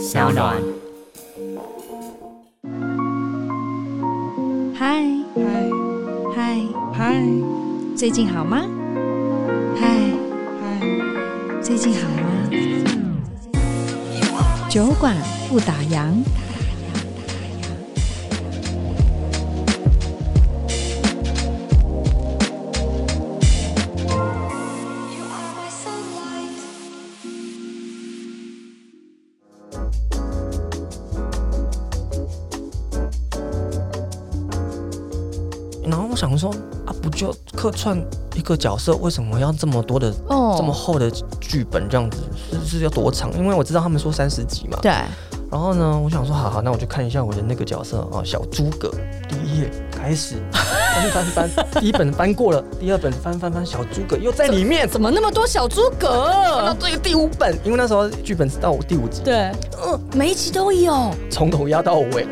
小暖。嗨嗨嗨嗨，最近好吗？嗨嗨，最近好吗？酒馆不打烊。客串一个角色，为什么要这么多的、oh. 这么厚的剧本？这样子是是要多长？因为我知道他们说三十集嘛。对。然后呢，我想说，好好，那我就看一下我的那个角色啊，小诸葛。第一页开始翻翻翻，第一本翻过了，第二本翻翻翻，小诸葛又在里面。怎么那么多小诸葛？翻到这个第五本，因为那时候剧本是到第五集。对。嗯，每一集都有，从头压到尾。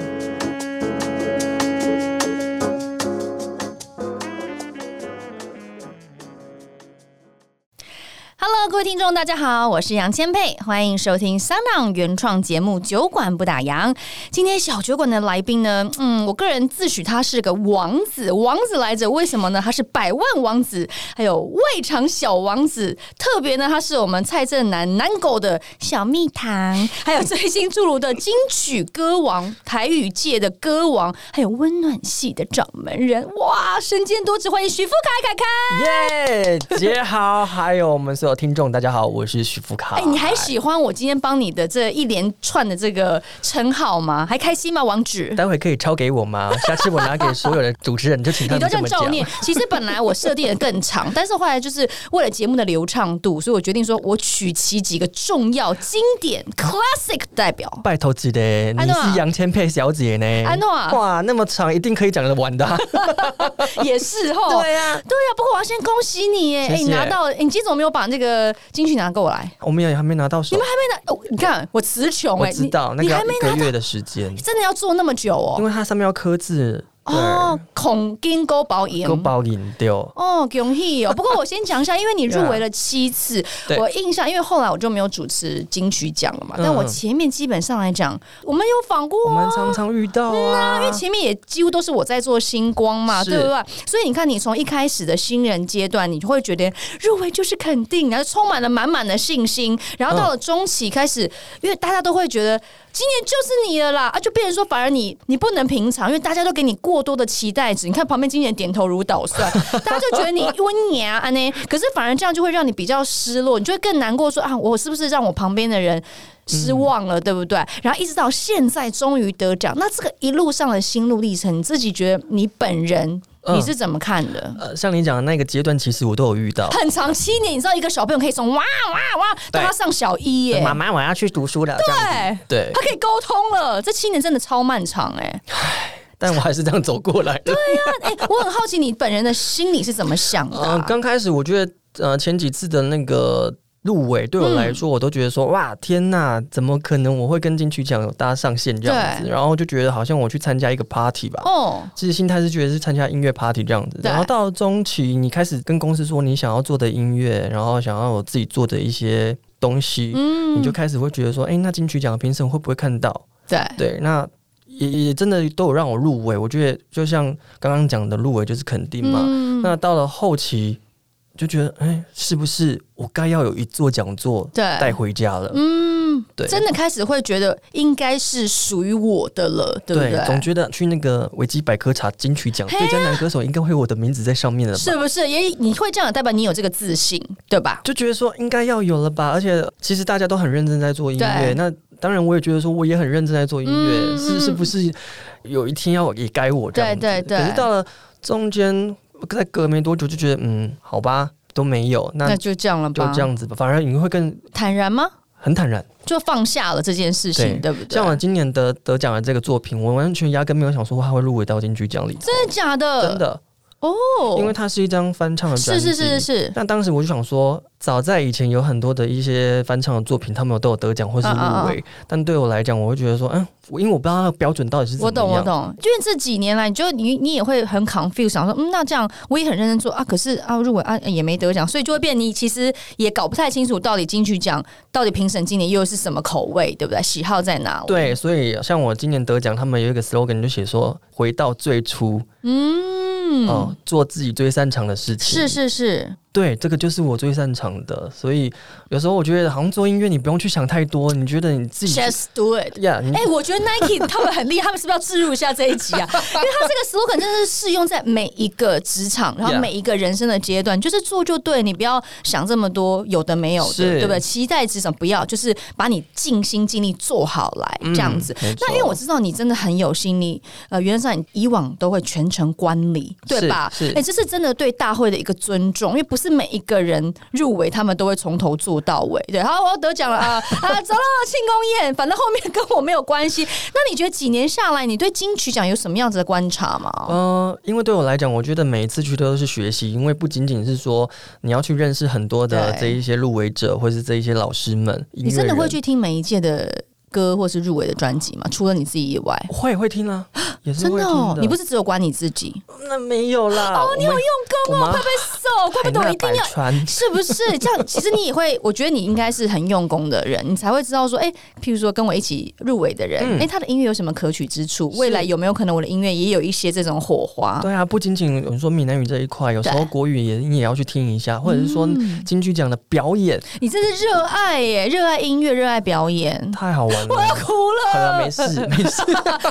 各位听众，大家好，我是杨千佩，欢迎收听 SoundOn 原创节目《酒馆不打烊》。今天小酒馆的来宾呢，嗯，我个人自诩他是个王子，王子来着，为什么呢？他是百万王子，还有外场小王子。特别呢，他是我们蔡振南南狗的小蜜糖，还有最新出炉的金曲歌王，台语界的歌王，还有温暖系的掌门人。哇，身兼多职，欢迎许富凯凯凯。耶，姐好，还有我们所有听众。大家好，我是许福卡。哎，你还喜欢我今天帮你的这一连串的这个称号吗？还开心吗，王子？待会可以抄给我吗？下次我拿给所有的主持人，就请他们这么讲。你都这样照念。其实本来我设定的更长，但是后来就是为了节目的流畅度，所以我决定说我取其几个重要、经典、classic 代表。拜托姐的，你是杨千霈小姐呢？安诺啊，哇，那么长，一定可以讲得完的。也是哦，对啊，对啊。不过我要先恭喜你，哎，你拿到，你今天怎么没有把那个？金曲拿给我来，我们也还没拿到手。你们还没拿？哦，你看我词穷哎，我知道你，那个要一个月的时间，真的要做那么久哦？因为它上面要刻字。哦，恐金勾包赢，勾包赢掉。哦，恭喜哦！不过我先讲一下，因为你入围了七次，我印象，因为后来我就没有主持金曲奖了嘛。但我前面基本上来讲，我们有访过，我们常常遇到啊。因为前面也几乎都是我在做星光嘛，对不对？所以你看，你从一开始的新人阶段，你就会觉得入围就是肯定，然后充满了满满的信心。然后到了中期开始，因为大家都会觉得。今年就是你了啦啊！就变成说，反而你你不能平常，因为大家都给你过多的期待值。你看旁边今年点头如捣蒜，大家就觉得你温娘啊呢。可是反而这样就会让你比较失落，你就会更难过说，说啊，我是不是让我旁边的人失望了，嗯、对不对？然后一直到现在终于得奖，那这个一路上的心路历程，你自己觉得你本人？你是怎么看的？呃，像你讲的那个阶段，其实我都有遇到。很长七年，你知道一个小朋友可以从哇哇哇到他上小一耶，妈妈我要去读书了。对对，他可以沟通了。这七年真的超漫长哎。唉，但我还是这样走过来的。对呀，哎，我很好奇你本人的心里是怎么想的？呃，刚开始我觉得，呃，前几次的那个。入围对我来说，我都觉得说哇天呐，怎么可能我会跟金曲奖有搭上线这样子？然后就觉得好像我去参加一个 party 吧。哦，其实心态是觉得是参加音乐 party 这样子。然后到了中期，你开始跟公司说你想要做的音乐，然后想要我自己做的一些东西，嗯，你就开始会觉得说，哎，那金曲奖的评审会不会看到？对对，那也也真的都有让我入围。我觉得就像刚刚讲的，入围就是肯定嘛。那到了后期。就觉得，哎、欸，是不是我该要有一座讲座带回家了？嗯，对，真的开始会觉得应该是属于我的了，对不对？对，总觉得去那个维基百科查金曲奖最佳男歌手，应该会有我的名字在上面了吧？是不是？也你会这样，代表你有这个自信，对吧？就觉得说应该要有了吧？而且其实大家都很认真在做音乐，那当然我也觉得说我也很认真在做音乐，嗯、是是不是有一天要也该我这样子？对对对。可是到了中间。在隔没多久就觉得，嗯，好吧，都没有，那，那就这样了吧，就这样子吧。反而你会更坦然吗？很坦然，就放下了这件事情，对，对不对？像我今年得得奖的这个作品，我完全压根没有想说它会入围到金曲奖里。真的假的？真的。哦，因为它是一张翻唱的专辑，是是是是是。但当时我就想说，早在以前有很多的一些翻唱的作品，他们都有得奖或是入围，但对我来讲，我会觉得说，嗯，因为我不知道那个标准到底是怎么样。我懂我懂，因为这几年来，你就你你也会很 confused，想说，嗯，那这样我也很认真做啊，可是啊入围啊也没得奖，所以就会变你其实也搞不太清楚到底金曲奖到底评审今年又是什么口味，对不对？喜好在哪里？对，所以像我今年得奖，他们有一个 slogan 就写说，回到最初，嗯，哦，做自己最擅长的事情，是是是。对，这个就是我最擅长的，所以有时候我觉得好像做音乐，你不用去想太多，你觉得你自己 just do it。呀，哎，我觉得 Nike 他们很厉害，他们是不是要置入一下这一集啊？因为他这个 slogan 真的是适用在每一个职场，然后每一个人生的阶段，就是做就对，你不要想这么多有的没有的，对不对？期待值什么不要，就是把你尽心尽力做好来这样子。那因为我知道你真的很有心力，呃，原则上你以往都会全程观礼，对吧？哎，这是真的对大会的一个尊重，因为不是。每一个人入围，他们都会从头做到尾。对，好，我要得奖了啊 啊！走了，庆功宴，反正后面跟我没有关系。那你觉得几年下来，你对金曲奖有什么样子的观察吗？嗯、呃，因为对我来讲，我觉得每一次去都是学习，因为不仅仅是说你要去认识很多的这一些入围者，或是这一些老师们。你真的会去听每一届的歌，或是入围的专辑吗？除了你自己以外，会会听啊。也是真的哦，你不是只有管你自己？那没有啦。哦，你有用功哦，拍拍手，怪不得我一定要，是不是？这样其实你也会，我觉得你应该是很用功的人，你才会知道说，哎，譬如说跟我一起入围的人，哎，他的音乐有什么可取之处？未来有没有可能我的音乐也有一些这种火花？对啊，不仅仅有人说闽南语这一块，有时候国语也你也要去听一下，或者是说金曲奖的表演，你真是热爱耶，热爱音乐，热爱表演，太好玩了，我要哭了。好了，没事 没事，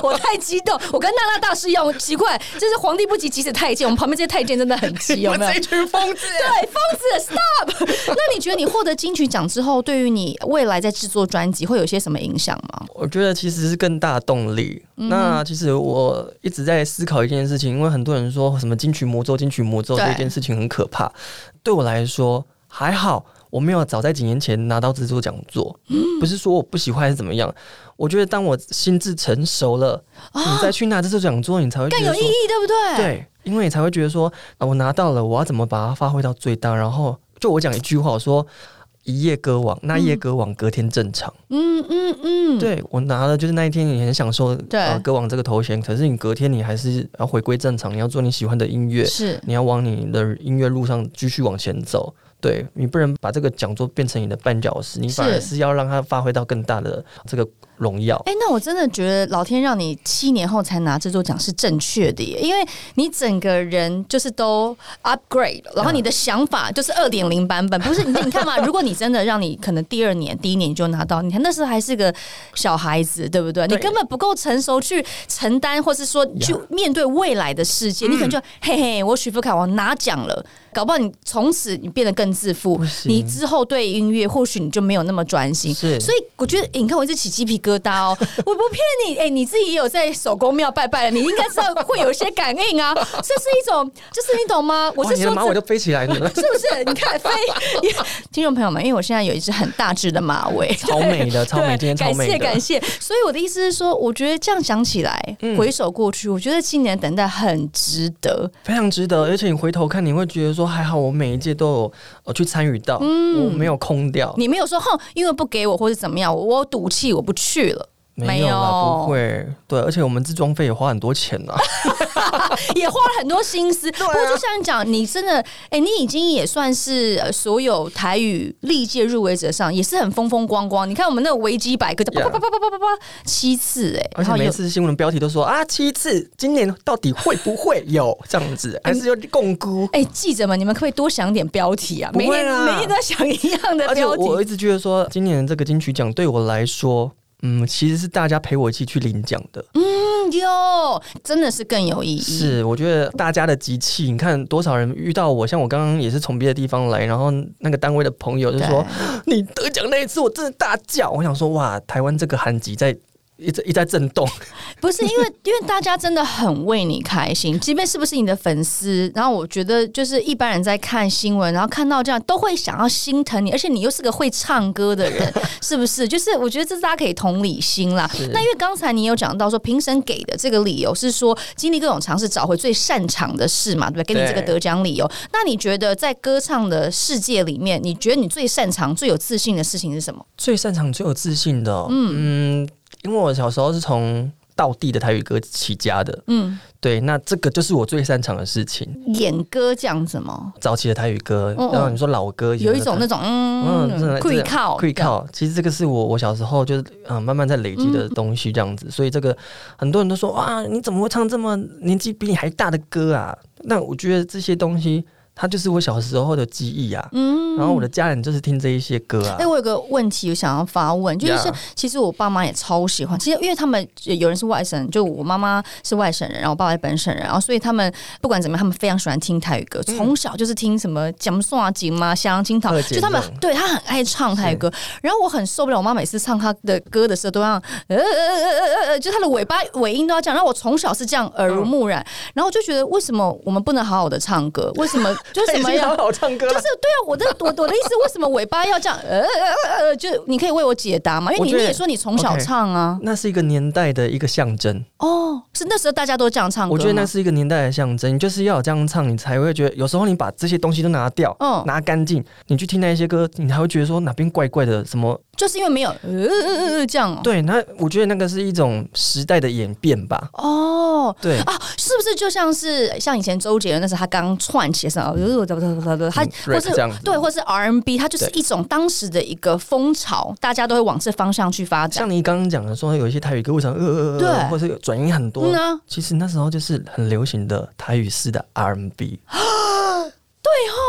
我太激动，我跟娜娜大师一样奇怪，就是皇帝不急急死太监。我们旁边这些太监真的很急，有没有？这群疯子，对，疯子，stop。那你觉得你获得金曲奖之后，对于你未来在制作专辑会有些什么影响吗？我觉得其实是更大的动力。嗯、那其实我一直在思考一件事情，因为很多人说什么金曲魔咒、金曲魔咒这件事情很可怕。对，对我来说还好，我没有早在几年前拿到制作讲座，嗯、不是说我不喜欢还是怎么样。我觉得，当我心智成熟了，哦、你再去拿这座讲座，你才会更有意义，对不对？对，因为你才会觉得说，啊，我拿到了，我要怎么把它发挥到最大？然后，就我讲一句话，我说一夜歌王，那夜歌王隔天正常。嗯嗯嗯，对我拿了，就是那一天你很享受对啊歌王这个头衔，可是你隔天你还是要回归正常，你要做你喜欢的音乐，是你要往你的音乐路上继续往前走。对，你不能把这个讲座变成你的绊脚石，你反而是要让它发挥到更大的这个。荣耀。哎，那我真的觉得老天让你七年后才拿这座奖是正确的耶，因为你整个人就是都 upgrade，然后你的想法就是二点零版本，不是你 你看嘛？如果你真的让你可能第二年、第一年就拿到，你看那时候还是个小孩子，对不对？对。你根本不够成熟去承担，或是说去面对未来的世界，你可能就嘿嘿，我许富凯我拿奖了，搞不好你从此你变得更自负，你之后对音乐或许你就没有那么专心，是，所以我觉得你看我一直起鸡皮疙疙瘩哦，我不骗你，哎、欸，你自己也有在手工庙拜拜了，你应该知道会有一些感应啊。这是一种，就是你懂吗？我是说，马尾就飞起来了，是不是？你看飞，听众朋友们，因为我现在有一只很大只的马尾，超美的，超美，今天超美的，感谢感谢。所以我的意思是说，我觉得这样想起来，嗯、回首过去，我觉得今年等待很值得，非常值得。而且你回头看，你会觉得说，还好我每一届都有呃去参与到，嗯、我没有空掉，你没有说哼，因为不给我或者怎么样，我赌气我不去去了。没有不会。对而且我们自装费也花很多钱呢 也花了很多心思。不过就像你讲你真的哎你已经也算是呃所有台语历届入围者上也是很风风光光。你看我们那个维基百科啪啪啪啪啪啪啪七次哎而且每次新闻标题都说啊七次今年到底会不会有？这样子还是有点共估。哎记者们你们可不可以多想点标题啊每天每天都想一样的而且我一直觉得说今年这个金曲奖对我来说嗯，其实是大家陪我一起去领奖的。嗯哟，真的是更有意义。是，我觉得大家的集气，你看多少人遇到我，像我刚刚也是从别的地方来，然后那个单位的朋友就说：“你得奖那一次，我真的大叫。”我想说：“哇，台湾这个韩籍在一直一直在震动。不是因为，因为大家真的很为你开心，即便是不是你的粉丝，然后我觉得就是一般人在看新闻，然后看到这样都会想要心疼你，而且你又是个会唱歌的人，是不是？就是我觉得这是大家可以同理心啦。那因为刚才你有讲到说，评审给的这个理由是说，经历各种尝试，找回最擅长的事嘛，对不对？给你这个得奖理由。那你觉得在歌唱的世界里面，你觉得你最擅长、最有自信的事情是什么？最擅长、最有自信的，嗯，嗯，因为我小时候是从。道地的台语歌起家的，嗯，对，那这个就是我最擅长的事情。演歌这样子吗？早期的台语歌，然后你说老歌，有一种那种嗯，嗯，可以靠，跪靠。其实这个是我我小时候就是嗯慢慢在累积的东西，这样子。所以这个很多人都说哇，你怎么会唱这么年纪比你还大的歌啊？那我觉得这些东西。他就是我小时候的记忆啊，嗯，然后我的家人就是听这一些歌啊。哎、欸，我有个问题，我想要发问，就是其实我爸妈也超喜欢，其实因为他们有人是外省人，就我妈妈是外省人，然后我爸爸是本省人，然后所以他们不管怎么样，他们非常喜欢听台语歌，从、嗯、小就是听什么讲宋啊、金嘛、香金桃，就他们对他很爱唱台语歌。然后我很受不了，我妈每次唱他的歌的时候都要呃呃呃呃呃，就他的尾巴尾音都要这样。然后我从小是这样耳濡目染，然后我就觉得为什么我们不能好好的唱歌？为什么？就是什么呀？好好唱歌，就是对啊，我的我我的意思，为什么尾巴要这样？呃呃呃，就你可以为我解答吗？因为你你也说你从小唱啊那是一个年代的一个象征哦。是那时候大家都这样唱歌，我觉得那是一个年代的象征，就是要有这样唱，你才会觉得。有时候你把这些东西都拿掉，嗯，拿干净，你去听那些歌，你还会觉得说哪边怪怪的，什么？就是因为没有呃呃呃这样。对，那我觉得那个是一种时代的演变吧。哦，对啊，是不是就像是像以前周杰伦那时候他刚串起的时候，呃，他或是对，或是 RMB，它就是一种当时的一个风潮，大家都会往这方向去发展。像你刚刚讲的说，有一些台语歌为什么呃呃呃，对，或是转音很多，呢，其实那时候就是很流行的台语式的 R&B。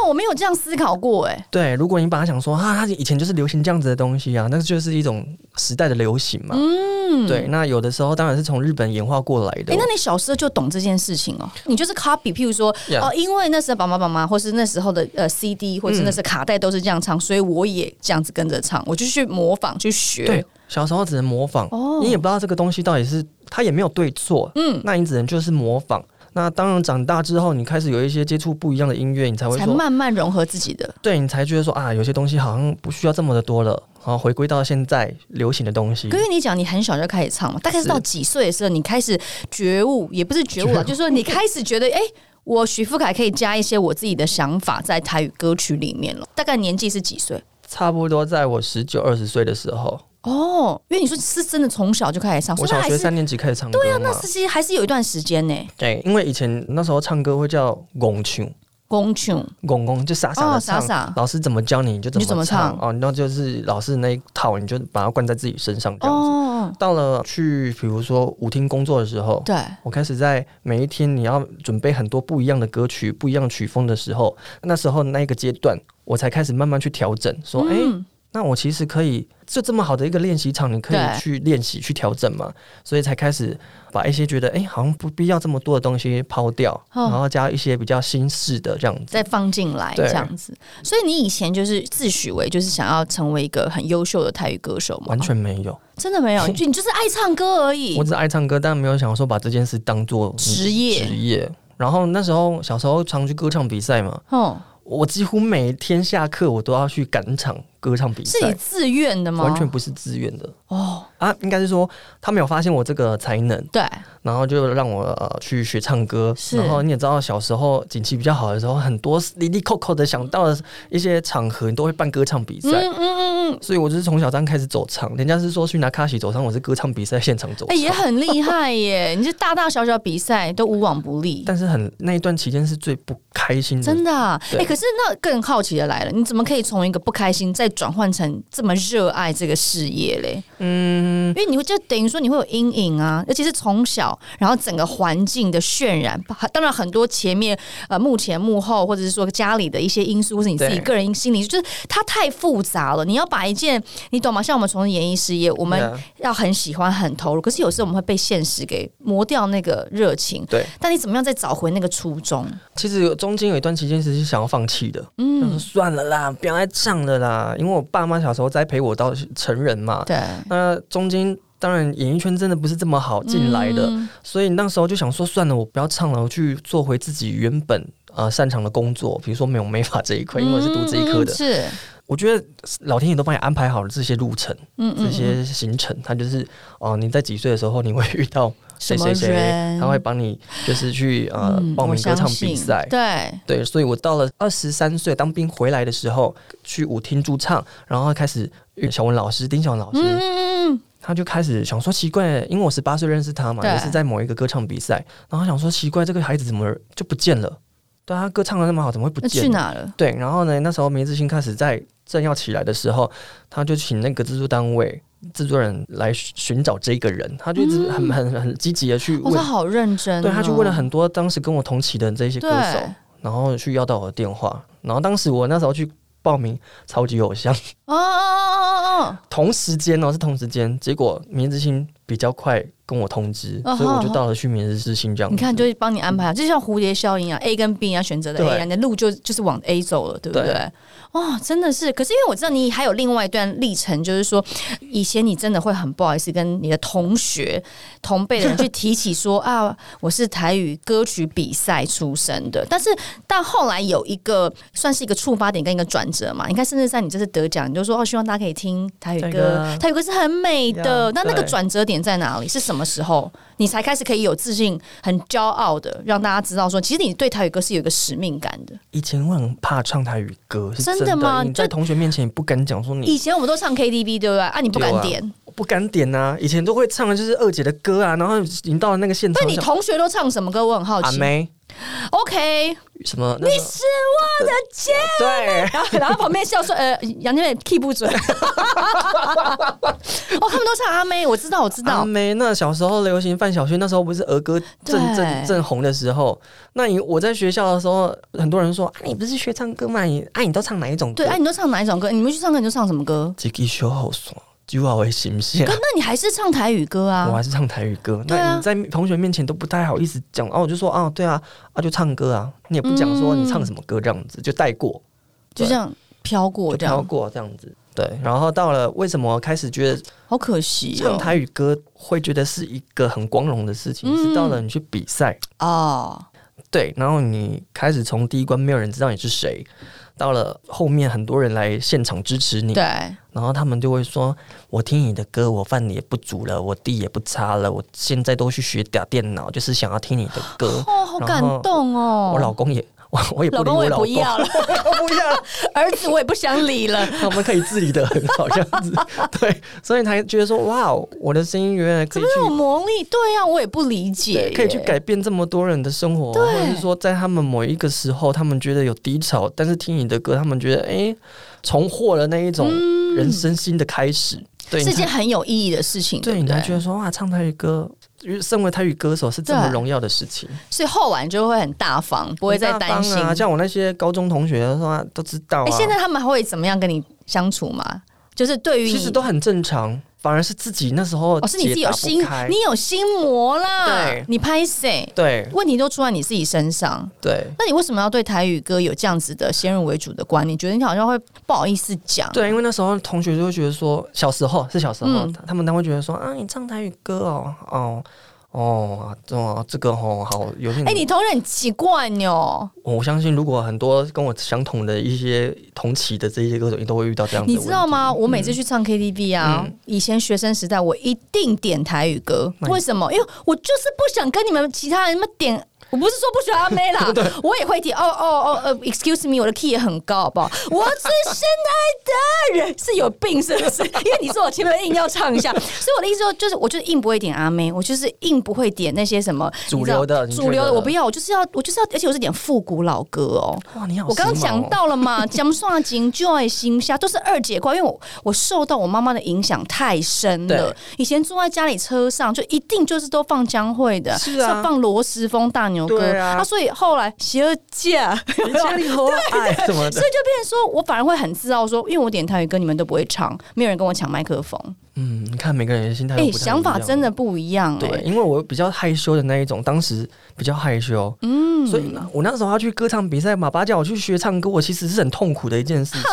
我没有这样思考过哎。对，如果你把它想说啊，它以前就是流行这样子的东西啊，那就是一种时代的流行嘛。嗯，对。那有的时候当然是从日本演化过来的。哎，那你小时候就懂这件事情哦？你就是 copy，譬如说.哦，因为那时候爸爸妈妈，或是那时候的呃 CD，或是那时候卡带都是这样唱，嗯，所以我也这样子跟着唱，我就去模仿去学。对，小时候只能模仿，哦，你也不知道这个东西到底是它也没有对错，嗯，那你只能就是模仿。那当然，长大之后，你开始有一些接触不一样的音乐，你才会，才慢慢融合自己的。对，你才觉得说啊，有些东西好像不需要这么的多了，然后回归到现在流行的东西。可是你讲你很小就开始唱嘛，大概是到几岁的时候，你开始觉悟，也不是觉悟了，就是说你开始觉得，哎、欸，我许富凯可以加一些我自己的想法在台语歌曲里面了。大概年纪是几岁？差不多在我十九二十岁的时候。哦，因为你说是真的从小就开始唱，我小学三年级开始唱歌。对啊，那其实还是有一段时间呢。对，因为以前那时候唱歌会叫拱唱，拱唱，拱拱就傻傻的唱，哦、傻傻老师怎么教你，你就怎么唱，怎么唱哦。然后就是老师那一套，你就把它灌在自己身上这样子。哦、到了去比如说舞厅工作的时候，对，我开始在每一天你要准备很多不一样的歌曲、不一样的曲风的时候，那时候那一个阶段，我才开始慢慢去调整，说哎。那我其实可以，就这么好的一个练习场，你可以去练习、去调整嘛，所以才开始把一些觉得哎、欸，好像不必要这么多的东西抛掉，哦、然后加一些比较新式的这样子，再放进来这样子。所以你以前就是自诩为就是想要成为一个很优秀的台语歌手吗？完全没有，真的没有，就你就是爱唱歌而已。我只是爱唱歌，但没有想说把这件事当做职业。职业。然后那时候小时候常去歌唱比赛嘛，哦，我几乎每天下课我都要去赶场。歌唱比赛是你自愿的吗？完全不是自愿的哦啊，应该是说他没有发现我这个才能，对，然后就让我呃去学唱歌。然后你也知道，小时候景气比较好的时候，很多哩哩扣扣的想到的一些场合，你都会办歌唱比赛。嗯嗯嗯嗯，所以我就是从小这样开始走唱。人家是说去拿卡西走唱，我是歌唱比赛现场走唱。哎、欸，也很厉害耶！你是大大小小比赛都无往不利，但是很那一段期间是最不开心的，真的、啊。哎、欸，可是那更好奇的来了，你怎么可以从一个不开心再转换成这么热爱这个事业嘞？嗯，因为你会就等于说你会有阴影啊，尤其是从小，然后整个环境的渲染，当然很多前面呃幕前幕后，或者是说家里的一些因素，或是你自己个人心理，就是它太复杂了。你要把一件你懂吗？像我们从事演艺事业，我们要很喜欢很投入，可是有时候我们会被现实给磨掉那个热情。对，但你怎么样再找回那个初衷？其实有中间有一段期间是想要放弃的，嗯，算了啦，不要再唱了啦，因为我爸妈。小时候栽培我到成人嘛，对，那中间当然演艺圈真的不是这么好进来的，嗯、所以那时候就想说，算了，我不要唱了，我去做回自己原本呃擅长的工作，比如说美容美发这一块，因为我是读这一科的。嗯、是，我觉得老天爷都帮你安排好了这些路程，嗯，这些行程，他就是哦、呃，你在几岁的时候你会遇到 谁谁谁，他会帮你就是去呃报名歌唱比赛，对。对，所以我到了二十三岁当兵回来的时候，去舞厅驻唱，然后开始小文老师丁小文老师。嗯他就开始想说奇怪，因为我十八岁认识他嘛，也是在某一个歌唱比赛，然后想说奇怪，这个孩子怎么就不见了？对，他歌唱的那么好，怎么会不见？去哪了？对，然后呢，那时候明日之星开始在正要起来的时候，他就请那个制作单位制作人来寻找这个人，他就一直很很很积极的去问，他好认真，对，他去问了很多当时跟我同期的这些歌手，然后去要到我的电话，然后当时我那时候去。报名超级偶像哦哦哦哦哦，同时间哦，是同时间，结果明日之星比较快跟我通知，所以我就到了去明日之星这样。你看，就是帮你安排，就像蝴蝶效应啊，A 跟 B 要选择的 A，你的路就就是往 A 走了，对不对？哇，真的是。可是因为我知道你还有另外一段历程，就是说以前你真的会很不好意思跟你的同学同辈的人去提起说啊，我是台语歌曲比赛出身的。但是到后来有一个算是一个触发点跟一个转折嘛。你看，甚至在你这次得奖，你就说哦，希望大家可以听台语歌，台语歌是很美的。那那个转折点在哪里？是什么时候你才开始可以有自信、很骄傲的让大家知道说，其实你对台语歌是有一个使命感的。以前我很怕唱台语歌，是真的。吗？你在同学面前也不敢讲说你以前我们都唱 KTV 对不对？啊，你不敢点？不敢点呐、啊。以前都会唱的就是二姐的歌啊，然后你到了那个现场，那你同学都唱什么歌？我很好奇。阿妹，OK。什么？你是我的姐。对，然后然后旁边笑说：“呃，杨千霈 key 不准。”哦，他们都唱阿妹，我知道，我知道。阿妹那小时候流行范晓萱，那时候不是儿歌正正正红的时候。那你我在学校的时候，很多人说：“啊，你不是学唱歌吗？你啊，你都唱哪一种歌？”对，啊，你都唱哪一种歌？你们去唱歌你就唱什么歌？这个小好爽。就话为形象，那你还是唱台语歌啊？我还是唱台语歌。那你在同学面前都不太好意思讲哦，我就说啊，对啊，啊就唱歌啊，你也不讲说你唱什么歌这样子，就带过，就这样飘过，飘过这样子。对，然后到了为什么开始觉得好可惜，唱台语歌会觉得是一个很光荣的事情，是到了你去比赛。哦，对，然后你开始从第一关没有人知道你是谁。到了后面，很多人来现场支持你，对，然后他们就会说：“我听你的歌，我饭也不煮了，我地也不擦了，我现在都去学打电脑，就是想要听你的歌。”哦，好感动哦！我老公也。我我也不理我老公，老公我也不要了，不要。了，儿子我也不想理了。他们可以自理的很好，这样子，对，所以他觉得说，哇，我的声音原来可以有魔力，对呀、啊，我也不理解，可以去改变这么多人的生活，对。或者是说，在他们某一个时候，他们觉得有低潮，但是听你的歌，他们觉得，哎、欸，重获了那一种人生新的开始，嗯、对，是件很有意义的事情，对，对，你才觉得说，哇，唱台语歌。因为身为台语歌手是这么荣耀的事情，所以后晚就会很大方，不会再担心啊。像我那些高中同学说都知道、啊。哎、欸，现在他们会怎么样跟你相处吗？就是对于其实都很正常。反而是自己那时候，哦，是你自己有心，你有心魔啦。对，你拍谁？对，问题都出在你自己身上。对，那你为什么要对台语歌有这样子的先入为主的观念？你觉得你好像会不好意思讲？对，因为那时候同学就会觉得说，小时候是小时候，嗯、他们都会觉得说啊，你唱台语歌哦，哦。哦，这这个哦，好有点。哎、欸，你同人很奇怪哟。我相信，如果很多跟我相同的一些同期的这些歌手，你都会遇到这样的。你知道吗？我每次去唱 KTV 啊，嗯、以前学生时代，我一定点台语歌。嗯、为什么？因为我就是不想跟你们其他人那么点。我不是说不喜欢阿妹啦，我也会点。哦哦哦，呃，excuse me，我的 key 也很高，好不好？我最深爱的人，是有病是不是？因为你说我前面硬要唱一下，所以我的意思说就是，我就是硬不会点阿妹，我就是硬不会点那些什么主流的，主流的我不要，我就是要，我就是要，而且我是点复古老歌哦。哇，你好，我刚刚讲到了嘛，江算金、Joy 心下都是二姐歌，因为我我受到我妈妈的影响太深了。以前坐在家里车上，就一定就是都放江蕙的，是啊，放罗时丰大牛。对啊，啊，所以后来邪恶架，你家里好爱什么的，所以就变成说我反而会很自傲，说因为我点台语歌，你们都不会唱，没有人跟我抢麦克风。嗯，你看每个人的心态，哎，想法真的不一样。对，因为我比较害羞的那一种，当时比较害羞，嗯，所以我那时候要去歌唱比赛，爸爸叫我去学唱歌，我其实是很痛苦的一件事情。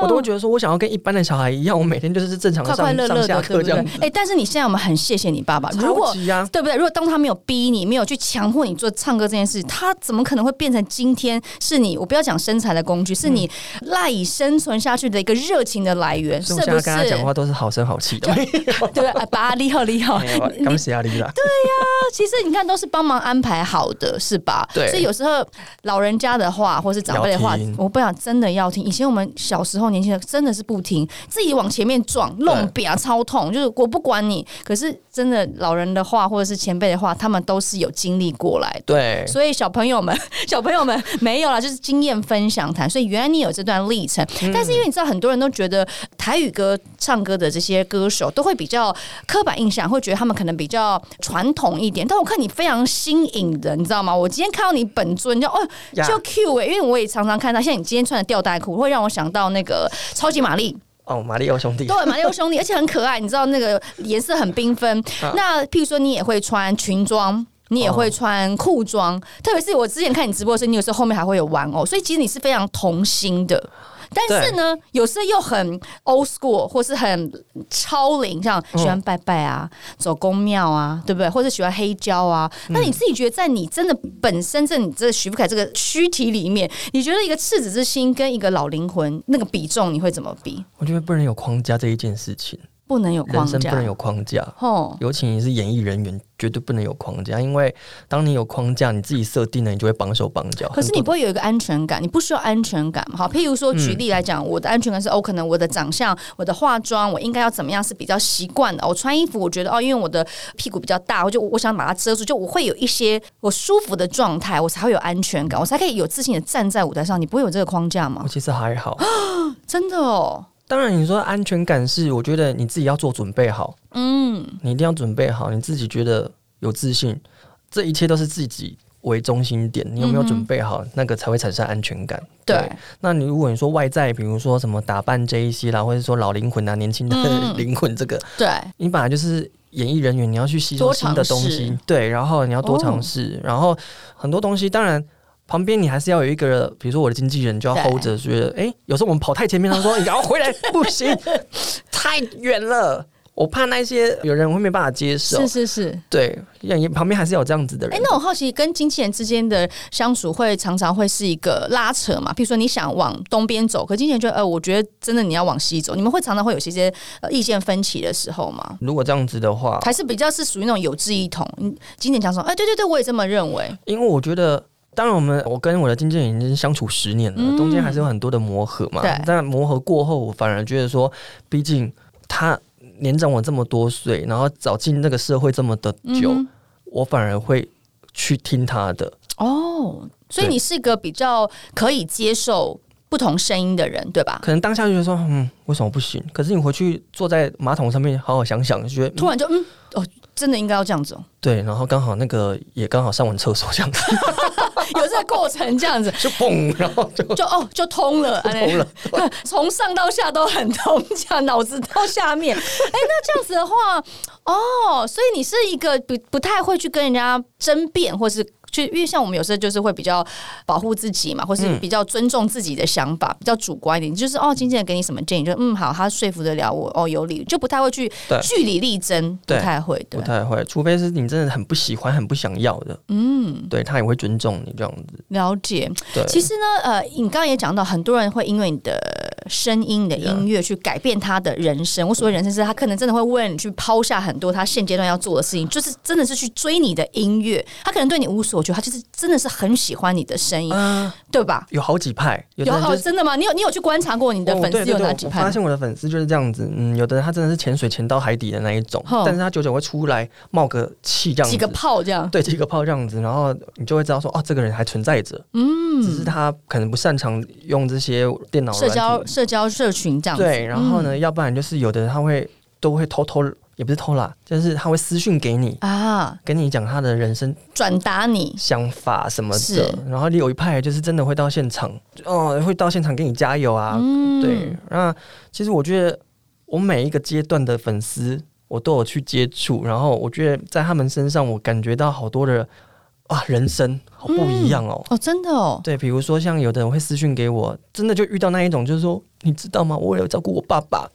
我都会觉得说，我想要跟一般的小孩一样，我每天就是正常的上快快乐乐的上下课这样子。哎、欸，但是你现在我们很谢谢你爸爸，如果对不对？如果当他没有逼你，没有去强迫你做唱歌这件事，他怎么可能会变成今天是你？我不要讲身材的工具，是你赖以生存下去的一个热情的来源，是不是？跟他讲话都是好声好气的，对不对？爸，你好，你好，感谢你啦。对呀、啊，其实你看都是帮忙安排好的，是吧？对。所以有时候老人家的话，或是长辈的话，我不想真的要听。以前我们小时候年轻人真的是不听，自己往前面撞，弄扁超痛，就是我不管你。可是真的老人的话，或者是前辈的话，他们都是有经历过来的。对。所以小朋友们，小朋友们没有啦，就是经验分享谈。所以原来你有这段历程，嗯、但是因为你知道，很多人都觉得台语歌唱歌的这些歌手都会比较刻板印象，会觉得他们可能比较传统一点。但我看你非常新颖的，你知道吗？我今天看到你本尊你就哦，就 Q 哎、欸，因为我也常常看到，像你今天穿的吊带裤，会让我想到那个超级玛丽哦，马里奥兄弟，对，马里奥兄弟，而且很可爱，你知道那个颜色很缤纷。啊、那譬如说，你也会穿裙装，你也会穿裤装，哦、特别是我之前看你直播的时候，你有时候后面还会有玩偶，所以其实你是非常童心的。但是呢，有时候又很 old school，或是很超龄，像喜欢拜拜啊，嗯、走公庙啊，对不对？或者喜欢黑胶啊。那、嗯、你自己觉得，在你真的本身，在你这个许富凯这个躯体里面，你觉得一个赤子之心跟一个老灵魂那个比重，你会怎么比？我觉得不能有框架这一件事情。不能有框架，人生不能有框架。哦，尤其你是演艺人员，绝对不能有框架，因为当你有框架，你自己设定了，你就会绑手绑脚。可是你不会有一个安全感，你不需要安全感。好，譬如说举例来讲，嗯、我的安全感是哦，可能我的长相、我的化妆，我应该要怎么样是比较习惯的。我穿衣服，我觉得哦，因为我的屁股比较大，我就我想把它遮住，就我会有一些我舒服的状态，我才会有安全感，我才可以有自信的站在舞台上。你不会有这个框架吗？我其实还好，真的哦。当然，你说安全感是，我觉得你自己要做准备好。嗯，你一定要准备好，你自己觉得有自信，这一切都是自己为中心点。你有没有准备好，那个才会产生安全感。对，对，那你如果你说外在，比如说什么打扮这一些啦，或者说老灵魂啊、年轻的灵魂，这个，对，你本来就是演艺人员，你要去吸收新的东西，对，然后你要多尝试，哦、然后很多东西，当然。旁边你还是要有一个，比如说我的经纪人就要 hold 着，觉得哎、欸，有时候我们跑太前面，他说 你赶快回来，不行，太远了，我怕那些有人会没办法接受。是是是，对，旁边还是有这样子的人。哎、欸，那我好奇，跟经纪人之间的相处会常常会是一个拉扯嘛？比如说你想往东边走，可经纪人觉得，呃，我觉得真的你要往西走，你们会常常会有些些呃意见分歧的时候吗？如果这样子的话，还是比较是属于那种有志一同。经纪人讲说，哎、欸，对对对，我也这么认为，因为我觉得。当然，我们我跟我的经纪人已经相处十年了，嗯、中间还是有很多的磨合嘛。对但磨合过后，我反而觉得说，毕竟他年长我这么多岁，然后早进那个社会这么的久，嗯、我反而会去听他的。哦，所以你是一个比较可以接受不同声音的人，对吧？可能当下就觉得说，嗯，为什么不行？可是你回去坐在马桶上面，好好想想，就觉得、嗯、突然就嗯，哦，真的应该要这样子哦。对，然后刚好那个也刚好上完厕所这样子。有这个过程，这样子 就嘣，然后就就哦，就通了，通了，从上到下都很通，这样脑子到下面。哎、欸，那这样子的话，哦，所以你是一个不不太会去跟人家争辩，或是。就因为像我们有时候就是会比较保护自己嘛，或是比较尊重自己的想法，嗯、比较主观一点。就是哦，经纪人给你什么建议，就嗯好，他说服得了我，哦有理，就不太会去据理力争，不太会，对，不太会。除非是你真的很不喜欢、很不想要的，嗯，对他也会尊重你这样子。了解。对，其实呢，呃，你刚刚也讲到，很多人会因为你的声音、你的音乐去改变他的人生。我所谓人生是，他可能真的会为了你去抛下很多他现阶段要做的事情，就是真的是去追你的音乐。他可能对你无所。我觉得他就是真的是很喜欢你的声音，呃、对吧？有好几派，有，的、就是、有真的吗？你有你有去观察过你的粉丝有哪几派？哦、发现我的粉丝就是这样子，嗯，有的人他真的是潜水潜到海底的那一种，哦、但是他久久会出来冒个气这样子，几个泡这样，对，几个泡这样子，然后你就会知道说，哦，这个人还存在着，嗯，只是他可能不擅长用这些电脑社交社交社群这样子，对，然后呢，嗯、要不然就是有的人他会都会偷偷。也不是偷懒，就是他会私讯给你啊，跟你讲他的人生，转达你想法什么的。然后你有一派就是真的会到现场，哦，会到现场给你加油啊。嗯、对，那其实我觉得我每一个阶段的粉丝，我都有去接触，然后我觉得在他们身上，我感觉到好多的啊，人生好不一样哦！哦，真的哦。对，比如说像有的人会私讯给我，真的就遇到那一种，就是说，你知道吗？我有照顾我爸爸。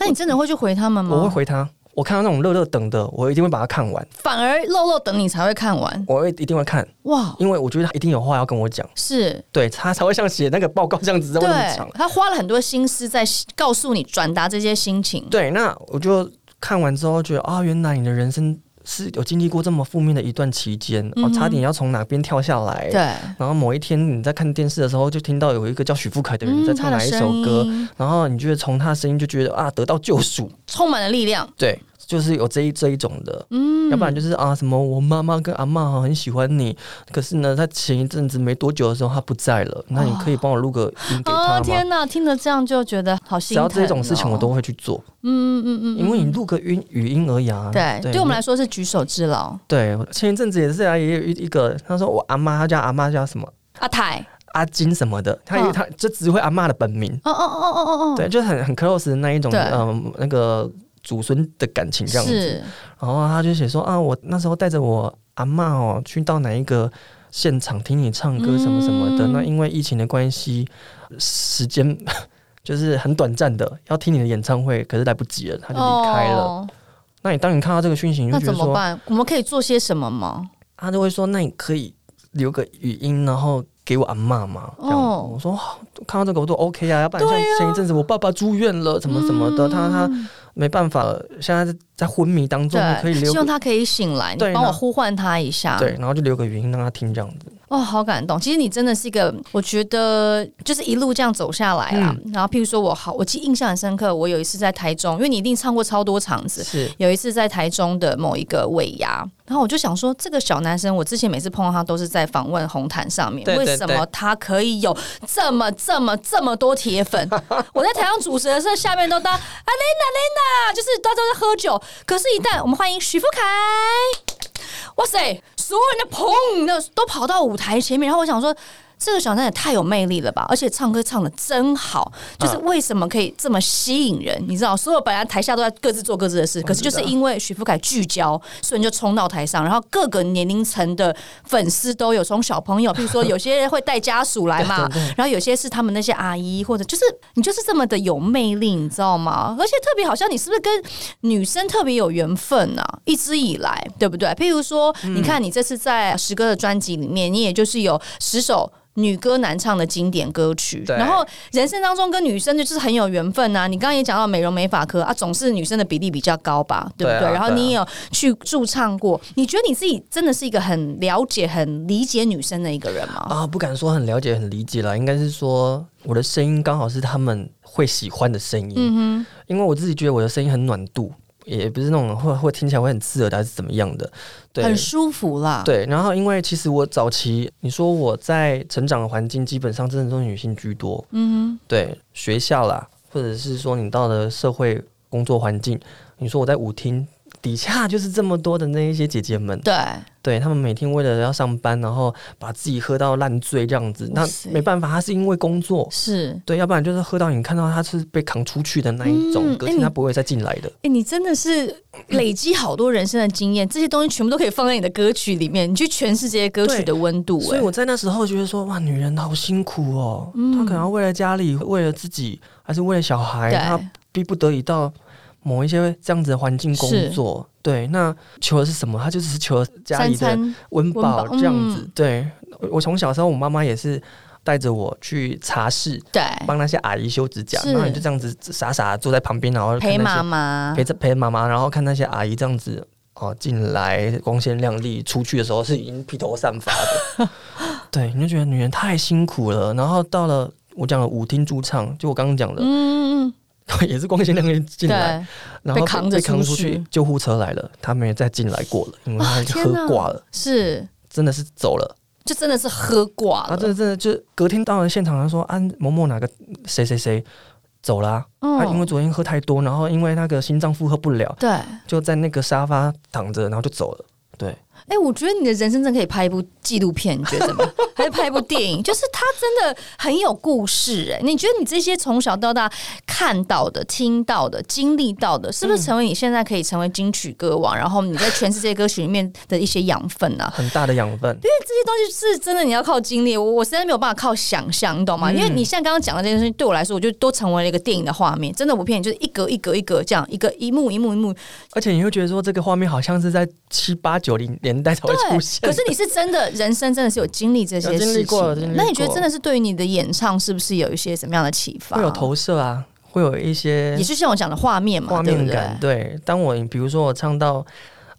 那你真的会去回他们吗？我会回他。我看到那种乐乐等的，我一定会把它看完。反而乐乐等你才会看完，我会一定会看哇，因为我觉得他一定有话要跟我讲，是对他才会像写那个报告这样子这么长。他花了很多心思在告诉你转达这些心情。对，那我就看完之后觉得啊，原来你的人生是有经历过这么负面的一段期间，哦、嗯，差点要从哪边跳下来。对，然后某一天你在看电视的时候，就听到有一个叫许富凯的人在唱哪一首歌，嗯、然后你觉得从他的声音就觉得啊，得到救赎，充满了力量。对。就是有这一这一种的，嗯，要不然就是啊什么我妈妈跟阿嬷很喜欢你，可是呢，他前一阵子没多久的时候他不在了，那你可以帮我录个音给他吗？哦、天哪，听了这样就觉得好心疼。只要这种事情我都会去做，嗯嗯嗯，因为你录个音语音而已啊，对，对，对我们来说是举手之劳。对，前一阵子也是啊，也有一一个他说我阿妈，他叫阿妈叫什么阿泰、阿金什么的，他、哦、他就只会阿妈的本名。哦哦哦哦哦哦，对，就很很 close 的那一种，嗯，那个。祖孙的感情这样子，然后他就写说啊，我那时候带着我阿嬷哦去到哪一个现场听你唱歌什么什么的，嗯、那因为疫情的关系，时间 就是很短暂的，要听你的演唱会，可是来不及了，他就离开了。哦、那你当你看到这个讯息，你就觉得说，那怎么办？我们可以做些什么吗？他就会说，那你可以留个语音，然后给我阿妈嘛。这样哦，我说看到这个我都 OK 啊，要不然像前一阵子我爸爸住院了，什么什么的，嗯、他他。没办法了，现在在昏迷当中，可以留，希望他可以醒来，你帮我呼唤他一下，对，然后就留个语音让他听这样子。哦，好感动！其实你真的是一个，我觉得就是一路这样走下来啦。嗯、然后，譬如说我好，我记印象很深刻。我有一次在台中，因为你一定唱过超多场子，是有一次在台中的某一个尾牙，然后我就想说，这个小男生，我之前每次碰到他都是在访问红毯上面，为什么他可以有这么这么这么多铁粉？我在台上主持的时候，下面都当啊，Linda Linda，就是大家都在喝酒。可是，一旦我们欢迎许富凯，哇塞！所有人的砰，那都跑到舞台前面，然后我想说。这个小男也太有魅力了吧！而且唱歌唱的真好，就是为什么可以这么吸引人？你知道，所有本来台下都在各自做各自的事，可是就是因为许富凯聚焦，所以你就冲到台上，然后各个年龄层的粉丝都有，从小朋友，比如说 有些人会带家属来嘛，然后有些是他们那些阿姨，或者就是你就是这么的有魅力，你知道吗？而且特别好像你是不是跟女生特别有缘分呢、啊？一直以来，对不对？譬如说，你看你这次在十歌的专辑里面，你也就是有十首。女歌男唱的经典歌曲，然后人生当中跟女生就是很有缘分呐、啊。你刚刚也讲到美容美发科啊，总是女生的比例比较高吧，对不对？然后你也有去驻唱过，你觉得你自己真的是一个很了解、很理解女生的一个人吗？啊，不敢说很了解、很理解了，应该是说我的声音刚好是他们会喜欢的声音。嗯哼，因为我自己觉得我的声音很暖度。也不是那种会会听起来会很刺耳的，还是怎么样的？对，很舒服啦。对，然后因为其实我早期，你说我在成长的环境，基本上真的都是女性居多。嗯哼，对，学校啦，或者是说你到了社会工作环境，你说我在舞厅。底下就是这么多的那一些姐姐们，对，对他们每天为了要上班，然后把自己喝到烂醉这样子，那没办法，他是因为工作，是对，要不然就是喝到你看到他是被扛出去的那一种，隔天他不会再进来的。哎，你真的是累积好多人生的经验，这些东西全部都可以放在你的歌曲里面，你去诠释这些歌曲的温度。所以我在那时候觉得说，哇，女人好辛苦哦，她可能为了家里，为了自己，还是为了小孩，她逼不得已到。某一些这样子的环境工作，对，那求的是什么？他就只是求家里的温饱这样子。嗯、对，我从小时候，我妈妈也是带着我去茶室，对，帮那些阿姨修指甲，然后你就这样子傻傻坐在旁边，然后陪妈妈，陪着陪妈妈，然后看那些阿姨这样子哦进来光鲜亮丽，出去的时候是已经披头散发的。对，你就觉得女人太辛苦了。然后到了我讲的舞厅驻唱，就我刚刚讲的，嗯嗯。也是光鲜亮丽进来，然后被扛着扛出去，救护车来了，他没再进来过了，因为他就喝挂了，是，真的是走了，就真的是喝挂了，啊，真的真的就隔天到了现场，他说啊，某某哪个谁谁谁走了，他因为昨天喝太多，然后因为那个心脏负荷不了，对，就在那个沙发躺着，然后就走了，对，哎、欸，我觉得你的人生真可以拍一部纪录片，你觉得吗？还是拍一部电影？就是他真的很有故事哎、欸。你觉得你这些从小到大看到的、听到的、经历到的，是不是成为你现在可以成为金曲歌王？嗯、然后你在全世界歌曲里面的一些养分啊，很大的养分。因为这些东西是真的，你要靠经历。我我实在没有办法靠想象，你懂吗？嗯、因为你像刚刚讲的这件事情，对我来说，我就都成为了一个电影的画面。真的不骗你，就是一格一格一格这样，一个一幕一幕一幕。而且你会觉得说，这个画面好像是在七八九零年代才会出现。可是你是真的人生真的是有经历这些事情，那你觉得真的是对于你的演唱是不是有一些什么样的启发？会有投射啊，会有一些，也是像我讲的画面嘛，画面感。对，对，当我比如说我唱到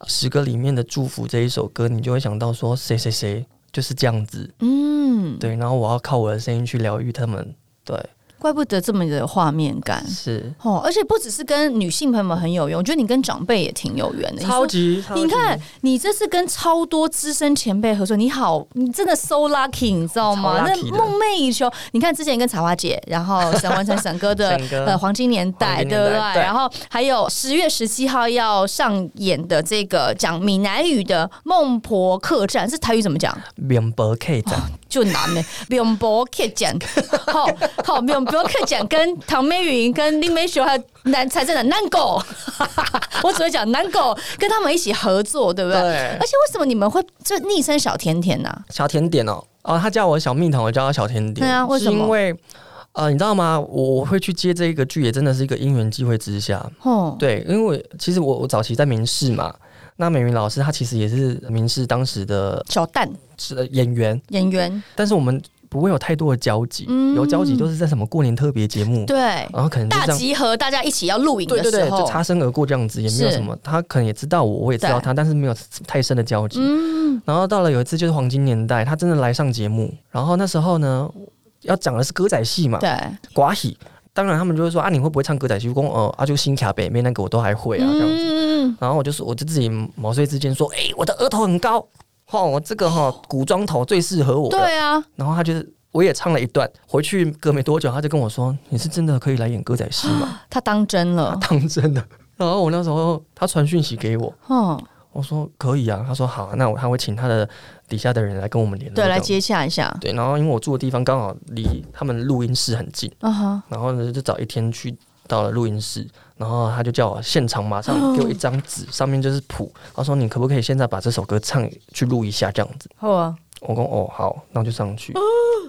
诗歌里面的祝福这一首歌，你就会想到说谁谁谁就是这样子，嗯，对，然后我要靠我的声音去疗愈他们，对。怪不得这么的画面感是哦，而且不只是跟女性朋友们很有缘，我觉得你跟长辈也挺有缘的，超级。你看，你这次跟超多资深前辈合作，你好，你真的 so lucky，你知道吗？那梦寐以求。你看之前跟彩花姐，然后沈文成沈哥的 呃黄金年代，对不对？然后还有十月十七号要上演的这个讲闽南语的《孟婆客栈》，是台语怎么讲？孟婆客栈就难呢，孟婆客栈，好好孟。不要客讲跟唐美云、跟林美雪还有南财政的南狗，我只会讲南狗跟他们一起合作，对不对？对。而且为什么你们会就昵称小甜甜呢、啊？小甜点哦，哦，他叫我小蜜糖，我叫他小甜点。对啊，为什么？因为呃，你知道吗？我会去接这个剧，也真的是一个因缘际会之下。哦，对，因为其实我我早期在明视嘛，那美云老师她其实也是明视当时的小旦。是演员。演员，但是我们。不会有太多的交集，嗯、有交集都是在什么过年特别节目，对，然后可能大集合，大家一起要录影的时候，对对对，就擦身而过这样子，也没有什么。他可能也知道我，我也知道他，但是没有太深的交集。嗯，然后到了有一次就是黄金年代，他真的来上节目，然后那时候呢，要讲的是歌仔戏嘛，对，寡喜，当然他们就会说啊，你会不会唱歌仔戏？我说哦，啊，就新卡北面那个我都还会啊，这样子。嗯，然后我就说，我就自己毛遂自荐说，哎、欸，我的额头很高，哈，我这个哈古装头最适合我。对啊，然后他就是。我也唱了一段，回去隔没多久，他就跟我说：“你是真的可以来演歌仔戏吗？” 他当真了，他当真的。然后我那时候他传讯息给我，哦，我说可以啊。他说好，那我他会请他的底下的人来跟我们联络，对，来接洽一下。对，然后因为我住的地方刚好离他们录音室很近，啊哈。然后呢，就找一天去到了录音室，然后他就叫我现场马上给我一张纸，上面就是谱。他说：“你可不可以现在把这首歌唱去录一下？”这样子。好啊。我说哦好，那我就上去，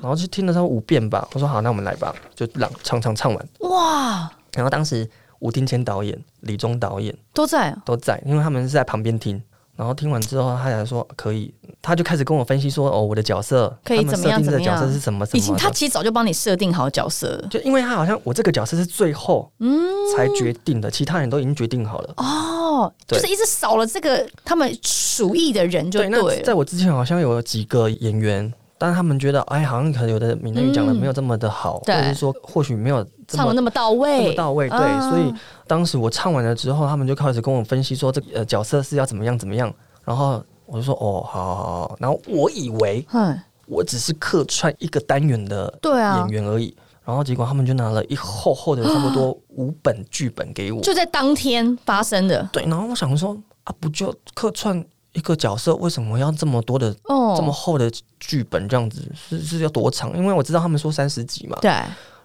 然后就听了他五遍吧。我说好，那我们来吧，就朗唱唱唱完。哇！然后当时吴丁谦导演、李忠导演都在，都在，因为他们是在旁边听。然后听完之后，他才说可以，他就开始跟我分析说哦，我的角色可以怎么样？怎么样？角色是什么？什么？他其实早就帮你设定好角色，就因为他好像我这个角色是最后嗯才决定的，嗯、其他人都已经决定好了哦，就是一直少了这个他们属意的人就对了。对，在我之前好像有几个演员，但他们觉得哎，好像可能有的闽南语讲的没有这么的好，嗯、或者是说或许没有唱的那么到位，那么到位。对，啊、所以当时我唱完了之后，他们就开始跟我分析说这个呃角色是要怎么样怎么样。然后我就说哦，好好好。然后我以为我只是客串一个单元的演员而已。然后结果他们就拿了一厚厚的差不多 五本剧本给我，就在当天发生的。对，然后我想说啊，不就客串一个角色，为什么要这么多的这么厚的剧本？这样子是是要多长？因为我知道他们说三十集嘛。对。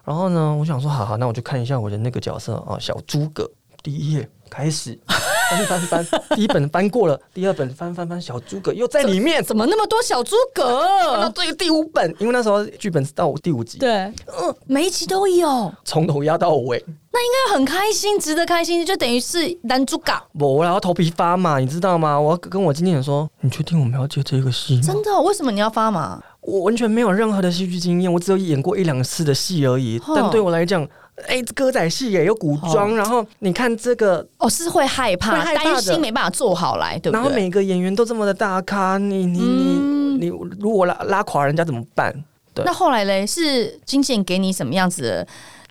然后呢，我想说，好好，那我就看一下我的那个角色啊，小诸葛。第一页开始。翻翻翻，第一本翻过了，第二本翻翻翻，小诸葛又在里面，怎么那么多小诸葛？那这个第五本，因为那时候剧本是到第五集，对，嗯，每一集都有，从头压到尾，那应该很开心，值得开心，就等于是男主角。我然后头皮发麻，你知道吗？我要跟我经纪人说，你确定我们要接这个戏吗？真的？为什么你要发麻？我完全没有任何的戏剧经验，我只有演过一两次的戏而已。但对我来讲，哎、欸，歌仔戏也有古装，然后你看这个，哦，是会害怕、担心没办法做好来，对不对？然后每个演员都这么的大咖，你你你、嗯、你，如果拉拉垮人家怎么办？对。那后来嘞，是经纪人给你什么样子的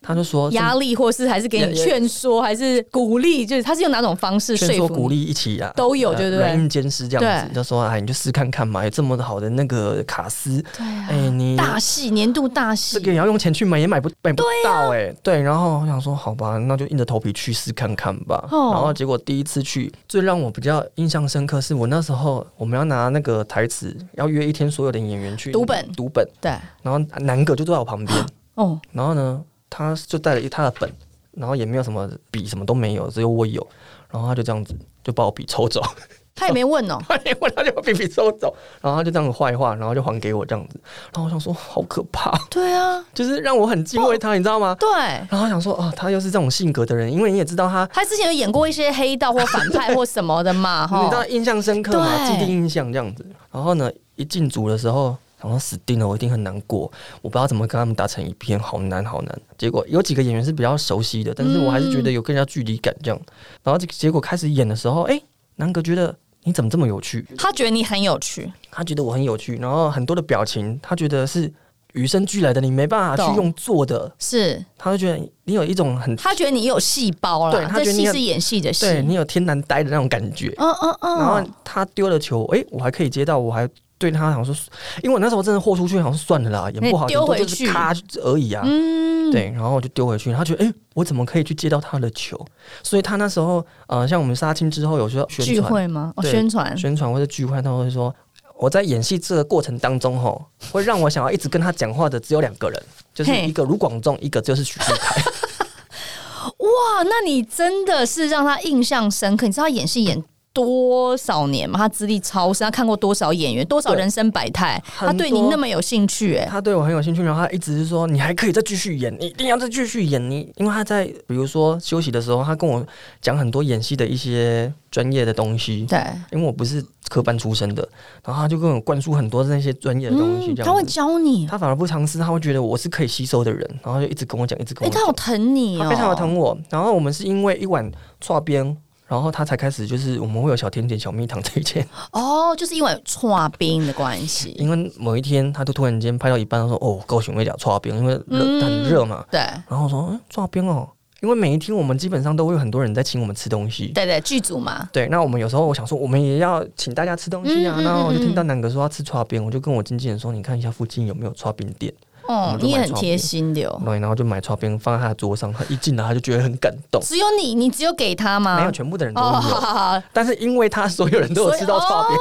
他就说压力，或是还是给你劝说，还是鼓励，就是他是用哪种方式劝说、鼓励一起啊，都有，对不对？软硬兼施这样子，就说哎，你就试看看嘛，有这么好的那个卡司，对啊，哎，你大戏年度大戏，这个也要用钱去买，也买不买不到哎，对。然后我想说，好吧，那就硬着头皮去试看看吧。然后结果第一次去，最让我比较印象深刻是我那时候我们要拿那个台词，要约一天所有的演员去读本，读本，对。然后南哥就坐在我旁边，哦，然后呢。他就带了一他的本，然后也没有什么笔，什么都没有，只有我有。然后他就这样子就把我笔抽走，他也没问哦，他也没问，他就把笔笔抽走，然后他就这样子画一画，然后就还给我这样子。然后我想说，好可怕。对啊，就是让我很敬畏他，你知道吗？对。然后想说，啊，他又是这种性格的人，因为你也知道他，他之前有演过一些黑道或反派或什么的嘛，哈，你知道印象深刻嘛，既定印象这样子。然后呢，一进组的时候。然后死定了，我一定很难过，我不知道怎么跟他们打成一片，好难好难。结果有几个演员是比较熟悉的，但是我还是觉得有更加距离感这样。然后这个结果开始演的时候，哎，南哥觉得你怎么这么有趣？他觉得你很有趣，他觉得我很有趣，然后很多的表情，他觉得是与生俱来的，你没办法去用做的。是，他会觉得你有一种很，他觉得你有细胞了，对，他觉得你是演戏的戏，对你有天然呆的那种感觉。嗯嗯嗯。然后他丢了球，哎，我还可以接到，我还。对他好像说，因为我那时候真的豁出去，好像算了啦，也不好丢回去，咔而已啊。嗯，对，然后我就丢回去，他觉得，哎，我怎么可以去接到他的球？所以他那时候，呃，像我们杀青之后，有时候聚会吗？哦，宣传，宣传或者聚会，他会说，我在演戏这个过程当中，吼，会让我想要一直跟他讲话的只有两个人，就是一个卢广仲，一个就是许志凯。哇，那你真的是让他印象深刻？你知道他演戏演。多少年嘛？他资历超深，他看过多少演员，多少人生百态。他对你那么有兴趣，哎，他对我很有兴趣。然后他一直是说，你还可以再继续演，你一定要再继续演。你因为他在比如说休息的时候，他跟我讲很多演戏的一些专业的东西。对，因为我不是科班出身的，然后他就跟我灌输很多那些专业的东西。他会教你，他反而不尝试，他会觉得我是可以吸收的人，然后就一直跟我讲，一直跟我讲。哎，他好疼你，他非常的疼我。然后我们是因为一碗剉冰。然后他才开始，就是我们会有小甜点、小蜜糖这一件。哦，就是因为剉冰的关系。因为某一天，他就突然间拍到一半，他说：“哦，高雄会讲剉冰，因为热、嗯、很热嘛。”对。然后我说：“嗯，剉冰哦，因为每一天我们基本上都会有很多人在请我们吃东西。”对对，剧组嘛。对，那我们有时候我想说，我们也要请大家吃东西啊。然后我就听到南哥说要吃剉冰，我就跟我经纪人说：“你看一下附近有没有剉冰店。”哦，你也很贴心的哦。对，然后就买剉冰放在他的桌上，他一进来他就觉得很感动。只有你，你只有给他吗？没有，全部的人都有。但是因为他所有人都有吃到剉冰，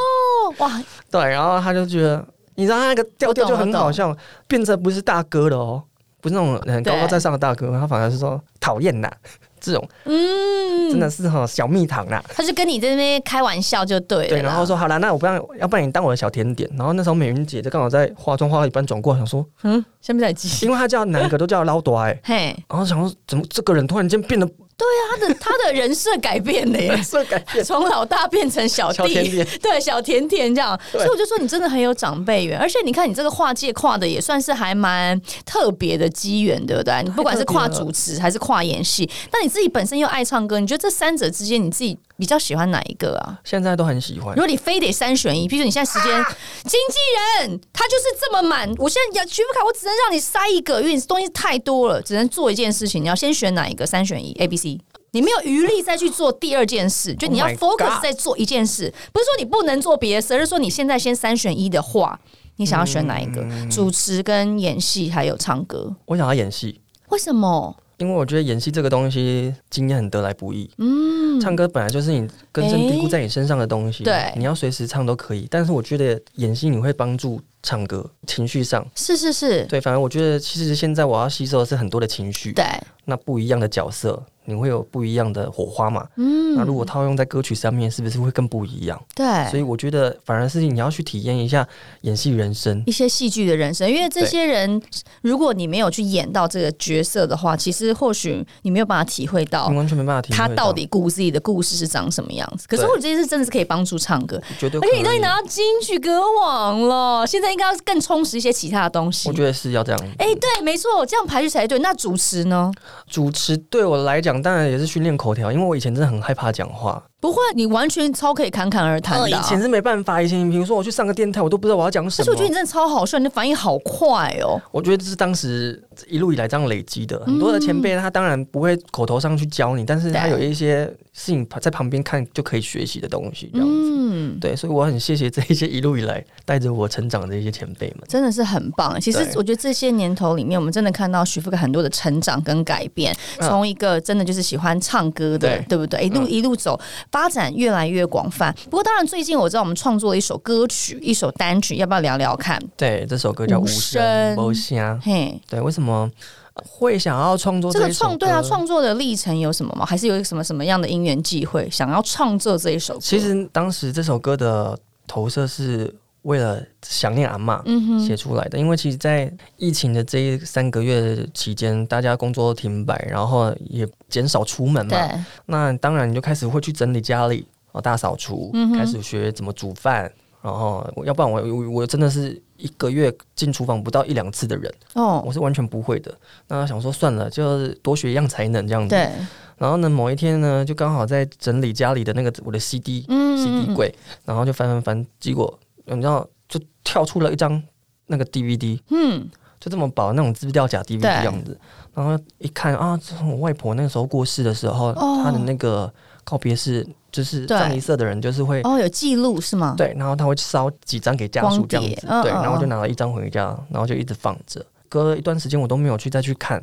哇，对，然后他就觉得，你知道他那个调调就很好笑，变成不是大哥了哦，不是那种很高高在上的大哥，他反而是说讨厌呐。这种，嗯，真的是哈小蜜糖啦。他就跟你在那边开玩笑就对了。对，然后说好了，那我不然，要不然你当我的小甜点。然后那时候美云姐就刚好在化妆，化到一半转过来想说，嗯，先不在记，因为他叫男哥都叫老多哎，嘿，然后想说怎么这个人突然间变得。对啊，他的他的人设改变了耶，人设改变，从老大变成小弟，小甜甜。对，小甜甜这样，所以我就说你真的很有长辈缘，而且你看你这个跨界跨的也算是还蛮特别的机缘，对不对？你不管是跨主持还是跨演戏，那你自己本身又爱唱歌，你觉得这三者之间你自己比较喜欢哪一个啊？现在都很喜欢。如果你非得三选一，比如说你现在时间，啊、经纪人他就是这么满，我现在要许富凯，我只能让你塞一个，因为你东西太多了，只能做一件事情，你要先选哪一个？三选一，A、B、C。你没有余力再去做第二件事，就你要 focus 在做一件事，不是说你不能做别的事，而是说你现在先三选一的话，你想要选哪一个？嗯、主持跟演戏还有唱歌？我想要演戏。为什么？因为我觉得演戏这个东西经验很得来不易。嗯，唱歌本来就是你根深蒂固在你身上的东西，对，你要随时唱都可以。但是我觉得演戏你会帮助唱歌情绪上，是是是，对。反正我觉得其实现在我要吸收的是很多的情绪，对，那不一样的角色。你会有不一样的火花嘛？嗯，那如果套用在歌曲上面，是不是会更不一样？对，所以我觉得反而是你要去体验一下演戏人生，一些戏剧的人生。因为这些人，如果你没有去演到这个角色的话，其实或许你没有办法体会到，你完全没办法体会他到底故事里的故事是长什么样样子。可是我觉得这件事真的是可以帮助唱歌，绝对。而且你都已经拿到金曲歌王了，现在应该要更充实一些其他的东西。我觉得是要这样。哎、欸，对，没错，这样排序才对。那主持呢？主持对我来讲，当然也是训练口条，因为我以前真的很害怕讲话。不会，你完全超可以侃侃而谈的、啊。以前是没办法，以前比如说我去上个电台，我都不知道我要讲什么。但是我觉得你真的超好笑，你的反应好快哦。我觉得这是当时一路以来这样累积的。很多的前辈他当然不会口头上去教你，但是他有一些事情在旁边看就可以学习的东西，这样子。嗯，对，所以我很谢谢这一些一路以来带着我成长的一些前辈们，真的是很棒。其实我觉得这些年头里面，我们真的看到徐福凯很多的成长跟改变，从一个真的就是喜欢唱歌的，对，对不对？一路一路走，发展越来越。广泛，不过当然，最近我知道我们创作了一首歌曲，一首单曲，要不要聊聊看？对，这首歌叫《无声无声》。嘿，对，为什么会想要创作这，这个创？对啊，创作的历程有什么吗？还是有什么什么样的因缘际会，想要创作这一首歌？其实当时这首歌的投射是为了想念阿嬷写出来的，嗯、因为其实，在疫情的这三个月期间，大家工作都停摆，然后也减少出门嘛，那当然你就开始会去整理家里。大扫除，开始学怎么煮饭，然后要不然我我我真的是一个月进厨房不到一两次的人哦，我是完全不会的。那想说算了，就是多学一样才能这样子。对。然后呢，某一天呢，就刚好在整理家里的那个我的 CD、嗯、CD 柜，然后就翻翻翻，结果你知道就跳出了一张那个 DVD，嗯，就这么薄那种资料夹 DVD 这样子。然后一看啊，这是我外婆那个时候过世的时候，哦、她的那个告别式。就是葬仪社的人，就是会哦，有记录是吗？对，然后他会烧几张给家属这样子，嗯、对，然后我就拿了一张回家，然后就一直放着。隔了一段时间，我都没有去再去看。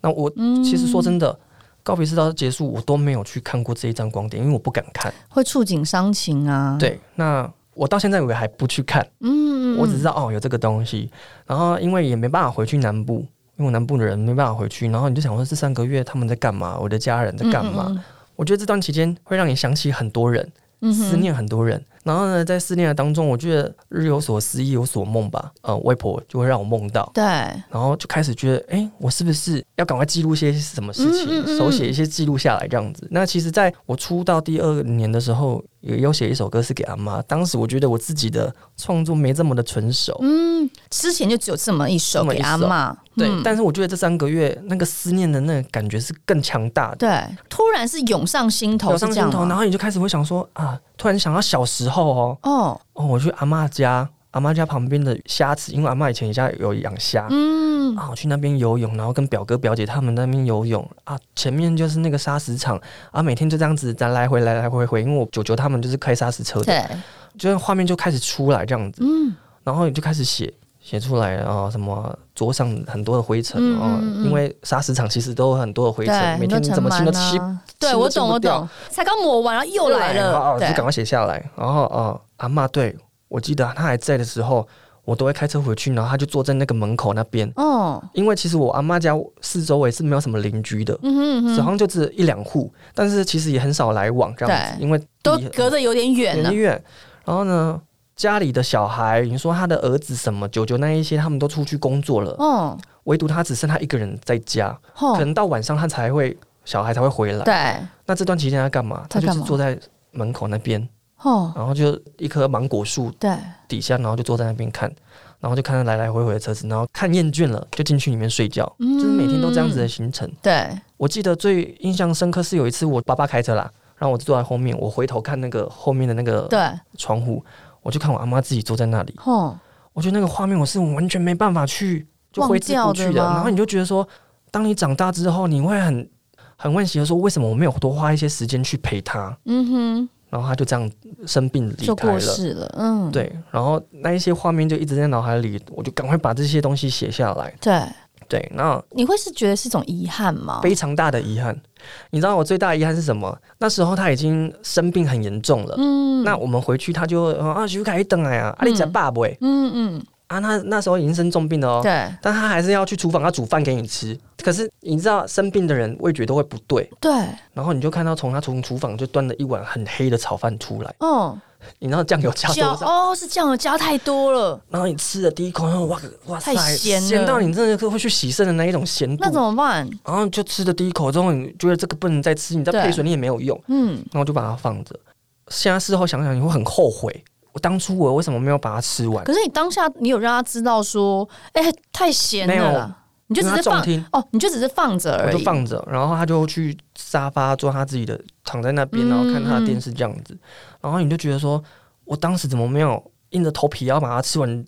那我、嗯、其实说真的，告别式到结束，我都没有去看过这一张光碟，因为我不敢看，会触景伤情啊。对，那我到现在我还不去看，嗯，我只知道哦有这个东西。然后因为也没办法回去南部，因为南部的人没办法回去，然后你就想说这三个月他们在干嘛？我的家人在干嘛？我觉得这段期间会让你想起很多人，嗯、思念很多人。然后呢，在思念的当中，我觉得日有所思，夜有所梦吧。呃，外婆就会让我梦到，对。然后就开始觉得，哎，我是不是要赶快记录些什么事情，嗯嗯嗯手写一些记录下来这样子？那其实，在我出道第二年的时候，也有写一首歌是给阿妈。当时我觉得我自己的创作没这么的纯熟，嗯，之前就只有这么一首给阿妈。对，嗯、但是我觉得这三个月那个思念的那个感觉是更强大的。对，突然是涌上心头，涌上心头，然后你就开始会想说啊，突然想到小时候哦，哦。哦，我去阿妈家，阿妈家旁边的虾池，因为阿妈以前家有养虾，嗯。啊，我去那边游泳，然后跟表哥表姐他们那边游泳。啊，前面就是那个砂石场啊，每天就这样子咱来回来来回回，因为我舅舅他们就是开砂石车的，对，就是画面就开始出来这样子，嗯，然后你就开始写。写出来啊，什么桌上很多的灰尘啊，嗯嗯、因为砂石场其实都有很多的灰尘，每天你怎么清都清，对我懂我懂，才刚抹完，然后又来了，啊、就赶快写下来。然后啊，阿妈对我记得她还在的时候，我都会开车回去，然后他就坐在那个门口那边。哦，因为其实我阿妈家四周围是没有什么邻居的，嗯哼嗯哼，好像就只一两户，但是其实也很少来往这样子，因为都隔着有点远有点，远。然后呢？家里的小孩，你说他的儿子什么舅舅那一些，他们都出去工作了，嗯，唯独他只剩他一个人在家，哦，可能到晚上他才会小孩才会回来，对。那这段期间他干嘛？他就是坐在门口那边，哦，然后就一棵芒果树对。底下，然后就坐在那边看，然后就看他来来回回的车子，然后看厌倦了就进去里面睡觉，嗯，就是每天都这样子的行程。对，我记得最印象深刻是有一次我爸爸开车啦，然后我就坐在后面，我回头看那个后面的那个对窗户。我就看我阿妈自己坐在那里，哦，我觉得那个画面我是完全没办法去就挥之不去的。然后你就觉得说，当你长大之后，你会很很惋惜的说，为什么我没有多花一些时间去陪他？嗯哼，然后他就这样生病离开了，了。嗯，对。然后那一些画面就一直在脑海里，我就赶快把这些东西写下来。对。对，那你会是觉得是一种遗憾吗？非常大的遗憾。你知道我最大的遗憾是什么？那时候他已经生病很严重了。嗯，那我们回去他就啊，徐凯一等来啊，阿你家爸不？嗯嗯，啊，那那时候已经生重病了哦。对，但他还是要去厨房，要煮饭给你吃。可是你知道生病的人味觉都会不对。对，然后你就看到从他从厨房就端了一碗很黑的炒饭出来。哦。你知道酱油加多少？哦，是酱油加太多了。然后你吃了第一口，然后哇哇塞，太咸了，咸到你真的是会去洗肾的那一种咸度。那怎么办？然后就吃了第一口之后，你觉得这个不能再吃，你再配水你也没有用。嗯，然后就把它放着。现在事后想想，你会很后悔，我当初我为什么没有把它吃完？可是你当下你有让他知道说，哎、欸，太咸了，你就只是放哦，你就只是放着而已，我就放着，然后他就去沙发做他自己的，躺在那边，然后看他的电视这样子，嗯、然后你就觉得说，我当时怎么没有硬着头皮要把它吃完？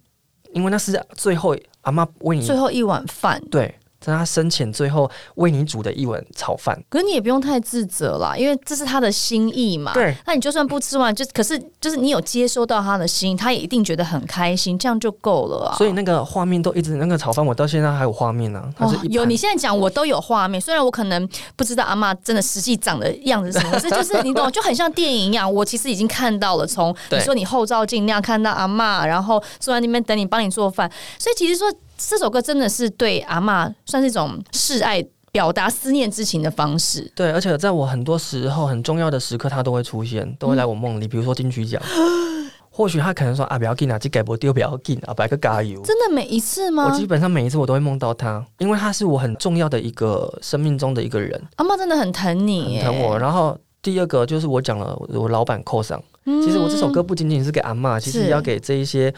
因为那是最后阿妈喂你最后一碗饭，对。在他生前最后为你煮的一碗炒饭，可是你也不用太自责啦，因为这是他的心意嘛。对，那你就算不吃完，就可是就是你有接收到他的心，他也一定觉得很开心，这样就够了啊。所以那个画面都一直那个炒饭，我到现在还有画面呢、啊。哦，有，你现在讲我都有画面，虽然我可能不知道阿妈真的实际长的样子是什么，是就是你懂，就很像电影一样。我其实已经看到了，从你说你后照镜那样看到阿妈，然后坐在那边等你帮你做饭，所以其实说。这首歌真的是对阿嬷算是一种示爱、表达思念之情的方式。对，而且在我很多时候很重要的时刻，他都会出现，都会来我梦里。嗯、比如说金曲奖，或许他可能说啊，不要紧啊，这改不掉，不要紧啊，摆个加油。真的每一次吗？我基本上每一次我都会梦到他，因为他是我很重要的一个生命中的一个人。阿妈真的很疼你，很疼我。然后第二个就是我讲了，我老板扣上。嗯、其实我这首歌不仅仅是给阿妈，其实要给这一些。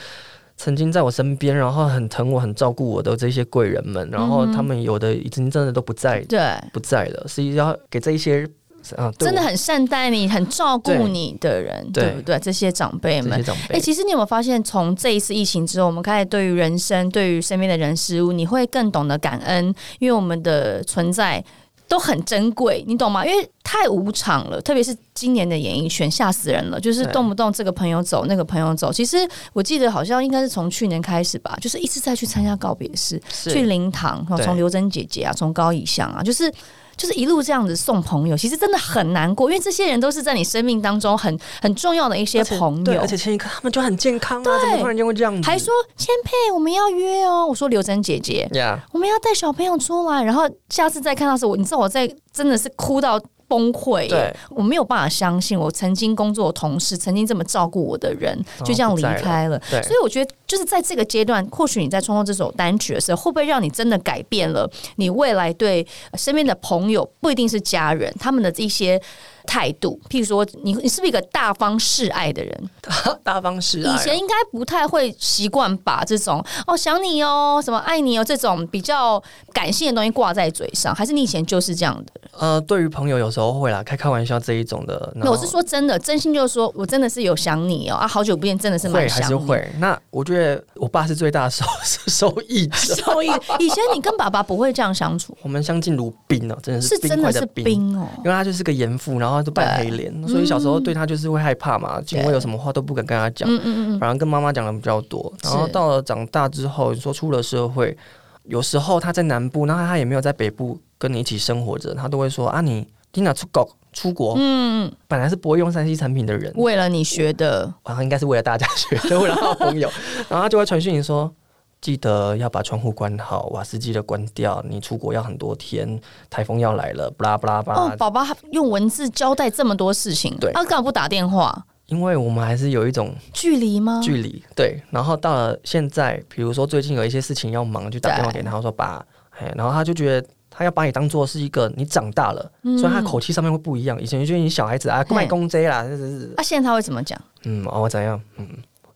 曾经在我身边，然后很疼我、很照顾我的这些贵人们，然后他们有的已经真的都不在，对，不在了，所以要给这一些啊，真的很善待你、很照顾你的人，对，对不对？这些长辈们，哎、欸，其实你有没有发现，从这一次疫情之后，我们开始对于人生、对于身边的人事物，你会更懂得感恩，因为我们的存在。都很珍贵，你懂吗？因为太无常了，特别是今年的演艺圈，吓死人了。就是动不动这个朋友走，那个朋友走。其实我记得好像应该是从去年开始吧，就是一直在去参加告别式，去灵堂，从刘真姐姐啊，从高以翔啊，就是。就是一路这样子送朋友，其实真的很难过，因为这些人都是在你生命当中很很重要的一些朋友。对，而且前一刻他们就很健康啊，对怎么突然间会这样子？还说千佩，我们要约哦。我说刘真姐姐.我们要带小朋友出来，然后下次再看到时候，我你知道我在真的是哭到。崩溃，对，我没有办法相信，我曾经工作的同事，曾经这么照顾我的人，就这样离开了。所以我觉得，就是在这个阶段，或许你在创作这首单曲的时候，会不会让你真的改变了你未来对身边的朋友，不一定是家人，他们的一些。态度，譬如说，你你是不是一个大方示爱的人？大方示爱，以前应该不太会习惯把这种哦想你哦，什么爱你哦这种比较感性的东西挂在嘴上，还是你以前就是这样的？呃，对于朋友有时候会啦，开开玩笑这一种的。那我是说真的，真心就是说我真的是有想你哦啊，好久不见，真的是蛮想你。会还是会。那我觉得我爸是最大的受受益者。受益。以前你跟爸爸不会这样相处？我们相敬如宾哦，真的是是真的是宾哦，因为他就是个严父，然后。他都扮黑脸，所以小时候对他就是会害怕嘛，因为有什么话都不敢跟他讲，嗯嗯嗯，反而跟妈妈讲的比较多。然后到了长大之后，你说出了社会，有时候他在南部，然后他也没有在北部跟你一起生活着，他都会说啊，你听哪出国出国？嗯，本来是不会用三 C 产品的人，为了你学的，好像应该是为了大家学的，为了好朋友，然后他就会传讯你说。记得要把窗户关好，瓦斯机的关掉。你出国要很多天，台风要来了，巴拉巴拉巴拉。哦，宝宝用文字交代这么多事情，对，他干嘛不打电话？因为我们还是有一种距离吗？距离，对。然后到了现在，比如说最近有一些事情要忙，就打电话给他，说爸，哎，然后他就觉得他要把你当做是一个你长大了，嗯、所以他口气上面会不一样。以前就觉得你小孩子啊，卖公仔啦，是是是。啊，现在他会怎么讲？嗯，哦，怎样？嗯。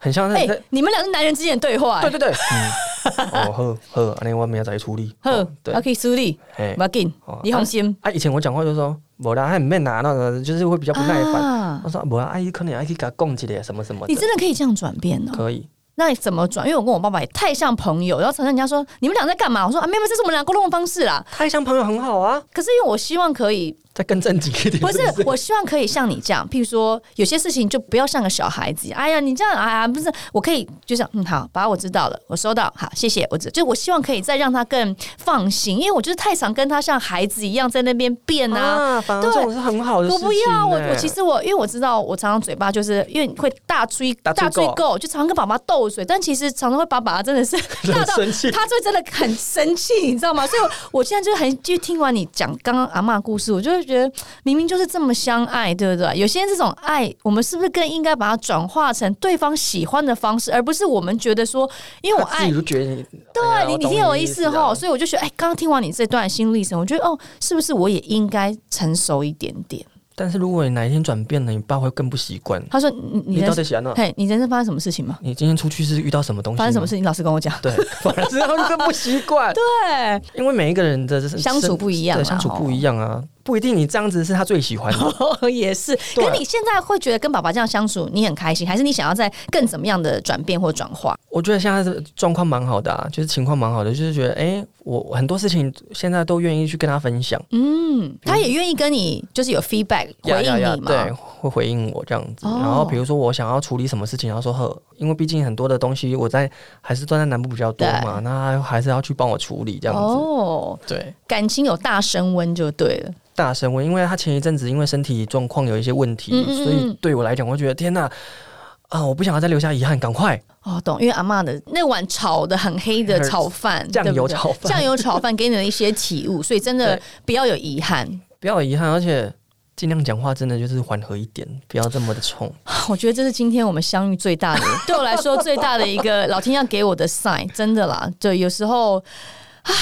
很像哎，你们俩是男人之间的对话。对对对，嗯哦好好，那我明天再处理。好，对，可以处理。哎，不要紧，你放心。啊，以前我讲话就说，无啦，还唔免拿那个，就是会比较不耐烦。我说，无啦，阿姨可能还可以给他讲一点什么什么。你真的可以这样转变哦。可以。那你怎么转？因为我跟我爸爸也太像朋友，然后常常人家说你们俩在干嘛？我说啊，没有，这是我们俩沟通的方式啦。太像朋友很好啊。可是因为我希望可以。再更正经一点，不是，我希望可以像你这样，譬如说有些事情就不要像个小孩子。哎呀，你这样，哎呀，不是，我可以就像，嗯，好，把我知道了，我收到，好，谢谢。我只就我希望可以再让他更放心，因为我就是太常跟他像孩子一样在那边变啊。反正这种是很好的事情。我不要，我我其实我因为我知道，我常常嘴巴就是因为会大吹 大吹够，就常常跟爸爸斗嘴，但其实常常会把爸爸真的是大到 他就真的很生气，你知道吗？所以我现在就很就听完你讲刚刚阿嬷故事，我就会觉得明明。就是这么相爱，对不对？有些人这种爱，我们是不是更应该把它转化成对方喜欢的方式，而不是我们觉得说，因为我爱，你觉得你对你，你听我意思哈，所以我就觉得，哎，刚刚听完你这段心路历程，我觉得哦，是不是我也应该成熟一点点？但是如果你哪一天转变了，你爸会更不习惯。他说：“你你到底喜欢呢？嘿，你人生发生什么事情吗？你今天出去是遇到什么东西？发生什么事情？老实跟我讲。对，反而是他们更不习惯。对，因为每一个人的相处不一样，对，相处不一样啊。”不一定，你这样子是他最喜欢的，也是。可是你现在会觉得跟爸爸这样相处，你很开心，还是你想要在更怎么样的转变或转化？我觉得现在的状况蛮好的啊，就是情况蛮好的，就是觉得哎、欸，我很多事情现在都愿意去跟他分享。嗯，他也愿意跟你就是有 feedback 回应你嘛？对，会回应我这样子。然后比如说我想要处理什么事情，然后说呵，因为毕竟很多的东西我在还是都在南部比较多嘛，那还是要去帮我处理这样子。哦，对，感情有大升温就对了。大升温，因为他前一阵子因为身体状况有一些问题，嗯嗯嗯，所以对我来讲，我觉得天哪，啊，我不想要再留下遗憾，赶快哦，懂？因为阿妈的那碗炒的很黑的 炒饭，酱油炒饭，酱油炒饭给你的一些体悟，所以真的不要有遗憾，不要有遗憾，而且尽量讲话，真的就是缓和一点，不要这么的冲。我觉得这是今天我们相遇最大的，对我来说最大的一个老天要给我的 sign，真的啦。对，有时候，唉。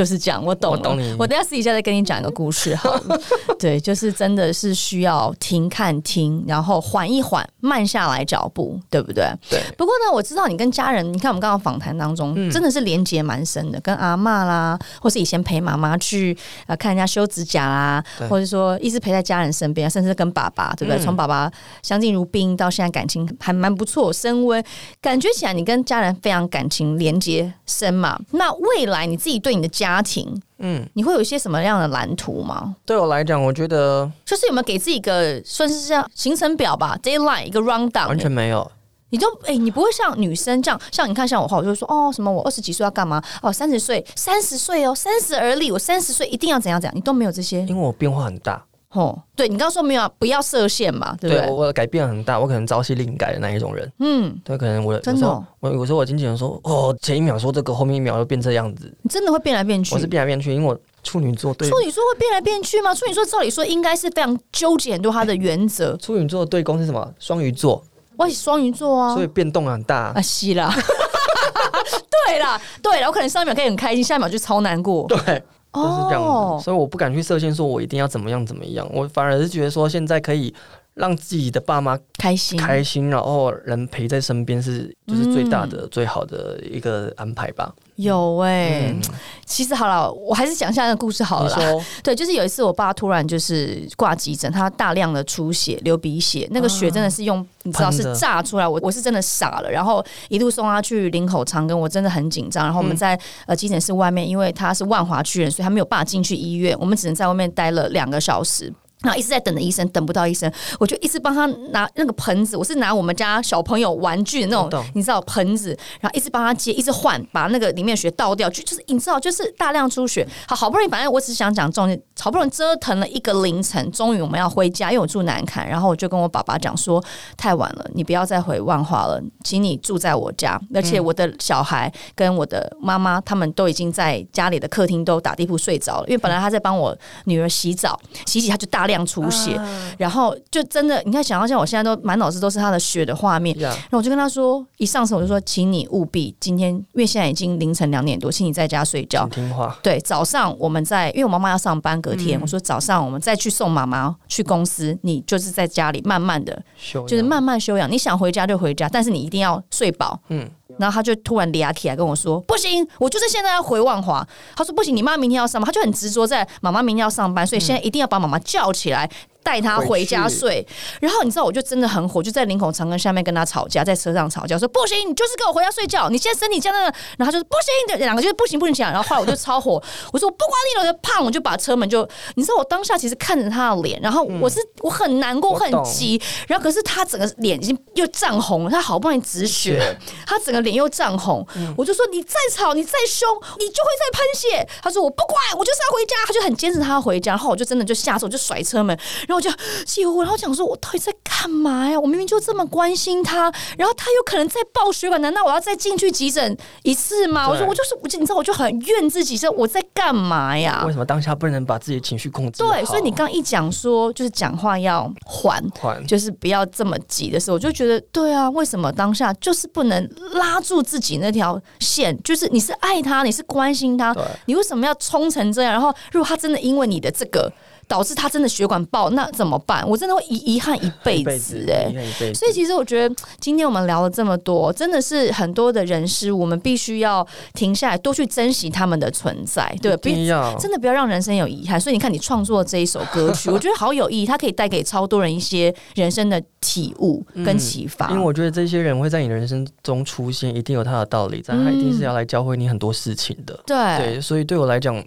就是讲，我懂，我懂你。我等下私底下再跟你讲一个故事好了。对，就是真的是需要停、看、听，然后缓一缓，慢下来脚步，对不对？对。不过呢，我知道你跟家人，你看我们刚刚访谈当中，嗯、真的是连接蛮深的，跟阿妈啦，或是以前陪妈妈去啊看人家修指甲啦，或者说一直陪在家人身边，甚至跟爸爸，对不对？从、嗯、爸爸相敬如宾到现在感情还蛮不错，升温，感觉起来你跟家人非常感情连接深嘛。那未来你自己对你的家庭，嗯，你会有一些什么样的蓝图吗？对我来讲，我觉得就是有没有给自己一个算是像行程表吧，deadline 一个 rundown，完全没有。你就哎、欸，你不会像女生这样，像你看像我的话，我就说哦，什么我二十几岁要干嘛？哦，三十岁，三十岁哦，三十而立，我三十岁一定要怎样怎样？你都没有这些，因为我变化很大。哦，对你刚刚说没有啊，不要设限嘛，对不对？对我，我改变很大，我可能朝夕令改的那一种人。嗯，对，可能我真的、哦，我有时候我经纪人说，哦，前一秒说这个，后面一秒又变这样子，你真的会变来变去？我是变来变去，因为我处女座对处女座会变来变去吗？处女座照理说应该是非常纠结很多他的原则。处女座的对宫是什么？双鱼座，我是双鱼座啊，所以变动很大啊，是啦，对啦，对啦，我可能上一秒可以很开心，下一秒就超难过，对。都是这样子，oh. 所以我不敢去设限，说我一定要怎么样怎么样。我反而是觉得说，现在可以让自己的爸妈开心开心，然后人陪在身边是就是最大的、嗯、最好的一个安排吧。有哎、欸，嗯、其实好了，我还是讲一下那个故事好了。说 对，就是有一次我爸突然就是挂急诊，他大量的出血、流鼻血，那个血真的是用、啊、你知道是炸出来，我我是真的傻了。然后一路送他去林口长庚，我真的很紧张。然后我们在、嗯、呃急诊室外面，因为他是万华区人，所以他没有办法进去医院，我们只能在外面待了两个小时。然后一直在等着医生，等不到医生，我就一直帮他拿那个盆子，我是拿我们家小朋友玩具的那种，你知道盆子，然后一直帮他接，一直换，把那个里面的血倒掉，就就是你知道，就是大量出血。好，好不容易，反正我只想讲重点，好不容易折腾了一个凌晨，终于我们要回家，因为我住南坎，然后我就跟我爸爸讲说，太晚了，你不要再回万华了，请你住在我家，而且我的小孩跟我的妈妈他们都已经在家里的客厅都打地铺睡着了，因为本来他在帮我女儿洗澡，洗洗他就大量出血，然后就真的，你看，想到像我现在都满脑子都是他的血的画面，然后我就跟他说，一上车我就说，请你务必今天，因为现在已经凌晨两点多，请你在家睡觉，听话。对，早上我们在，因为我妈妈要上班，隔天我说早上我们再去送妈妈去公司，你就是在家里慢慢的，就是慢慢休养。你想回家就回家，但是你一定要睡饱。嗯。然后他就突然嗲起来跟我说：“不行，我就是现在要回万华。”他说：“不行，你妈明天要上班。”他就很执着在妈妈明天要上班，所以现在一定要把妈妈叫起来。带他回家睡，然后你知道，我就真的很火，就在林口长庚下面跟他吵架，在车上吵架，说不行，你就是跟我回家睡觉。你现在身体这样，然后他就说不行，两个就是不行不行讲。然后后来我就超火，我说我不管你了，我就胖，我就把车门就，你知道，我当下其实看着他的脸，然后我是我很难过，很急，然后可是他整个脸已经又涨红了，他好不容易止血，他整个脸又涨红，我就说你再吵，你再凶，你就会再喷血。他说我不管，我就是要回家，他就很坚持他要回家。然后我就真的就下车，我就甩车门。然后我就气呼呼，然后讲说：“我到底在干嘛呀？我明明就这么关心他，然后他有可能在爆血管，难道我要再进去急诊一次吗？”我说：“我就是，我就你知道，我就很怨自己，说我在干嘛呀？为什么当下不能把自己的情绪控制？对，所以你刚一讲说，就是讲话要缓，缓，就是不要这么急的时候，我就觉得对啊，为什么当下就是不能拉住自己那条线？就是你是爱他，你是关心他，你为什么要冲成这样？然后如果他真的因为你的这个。导致他真的血管爆，那怎么办？我真的会遗遗憾一辈子哎、欸。所以其实我觉得今天我们聊了这么多，真的是很多的人事，我们必须要停下来，多去珍惜他们的存在，对，必要真的不要让人生有遗憾。所以你看，你创作这一首歌曲，我觉得好有意义，它可以带给超多人一些人生的体悟跟启发、嗯。因为我觉得这些人会在你的人生中出现，一定有他的道理，但他一定是要来教会你很多事情的。对、嗯、对，所以对我来讲，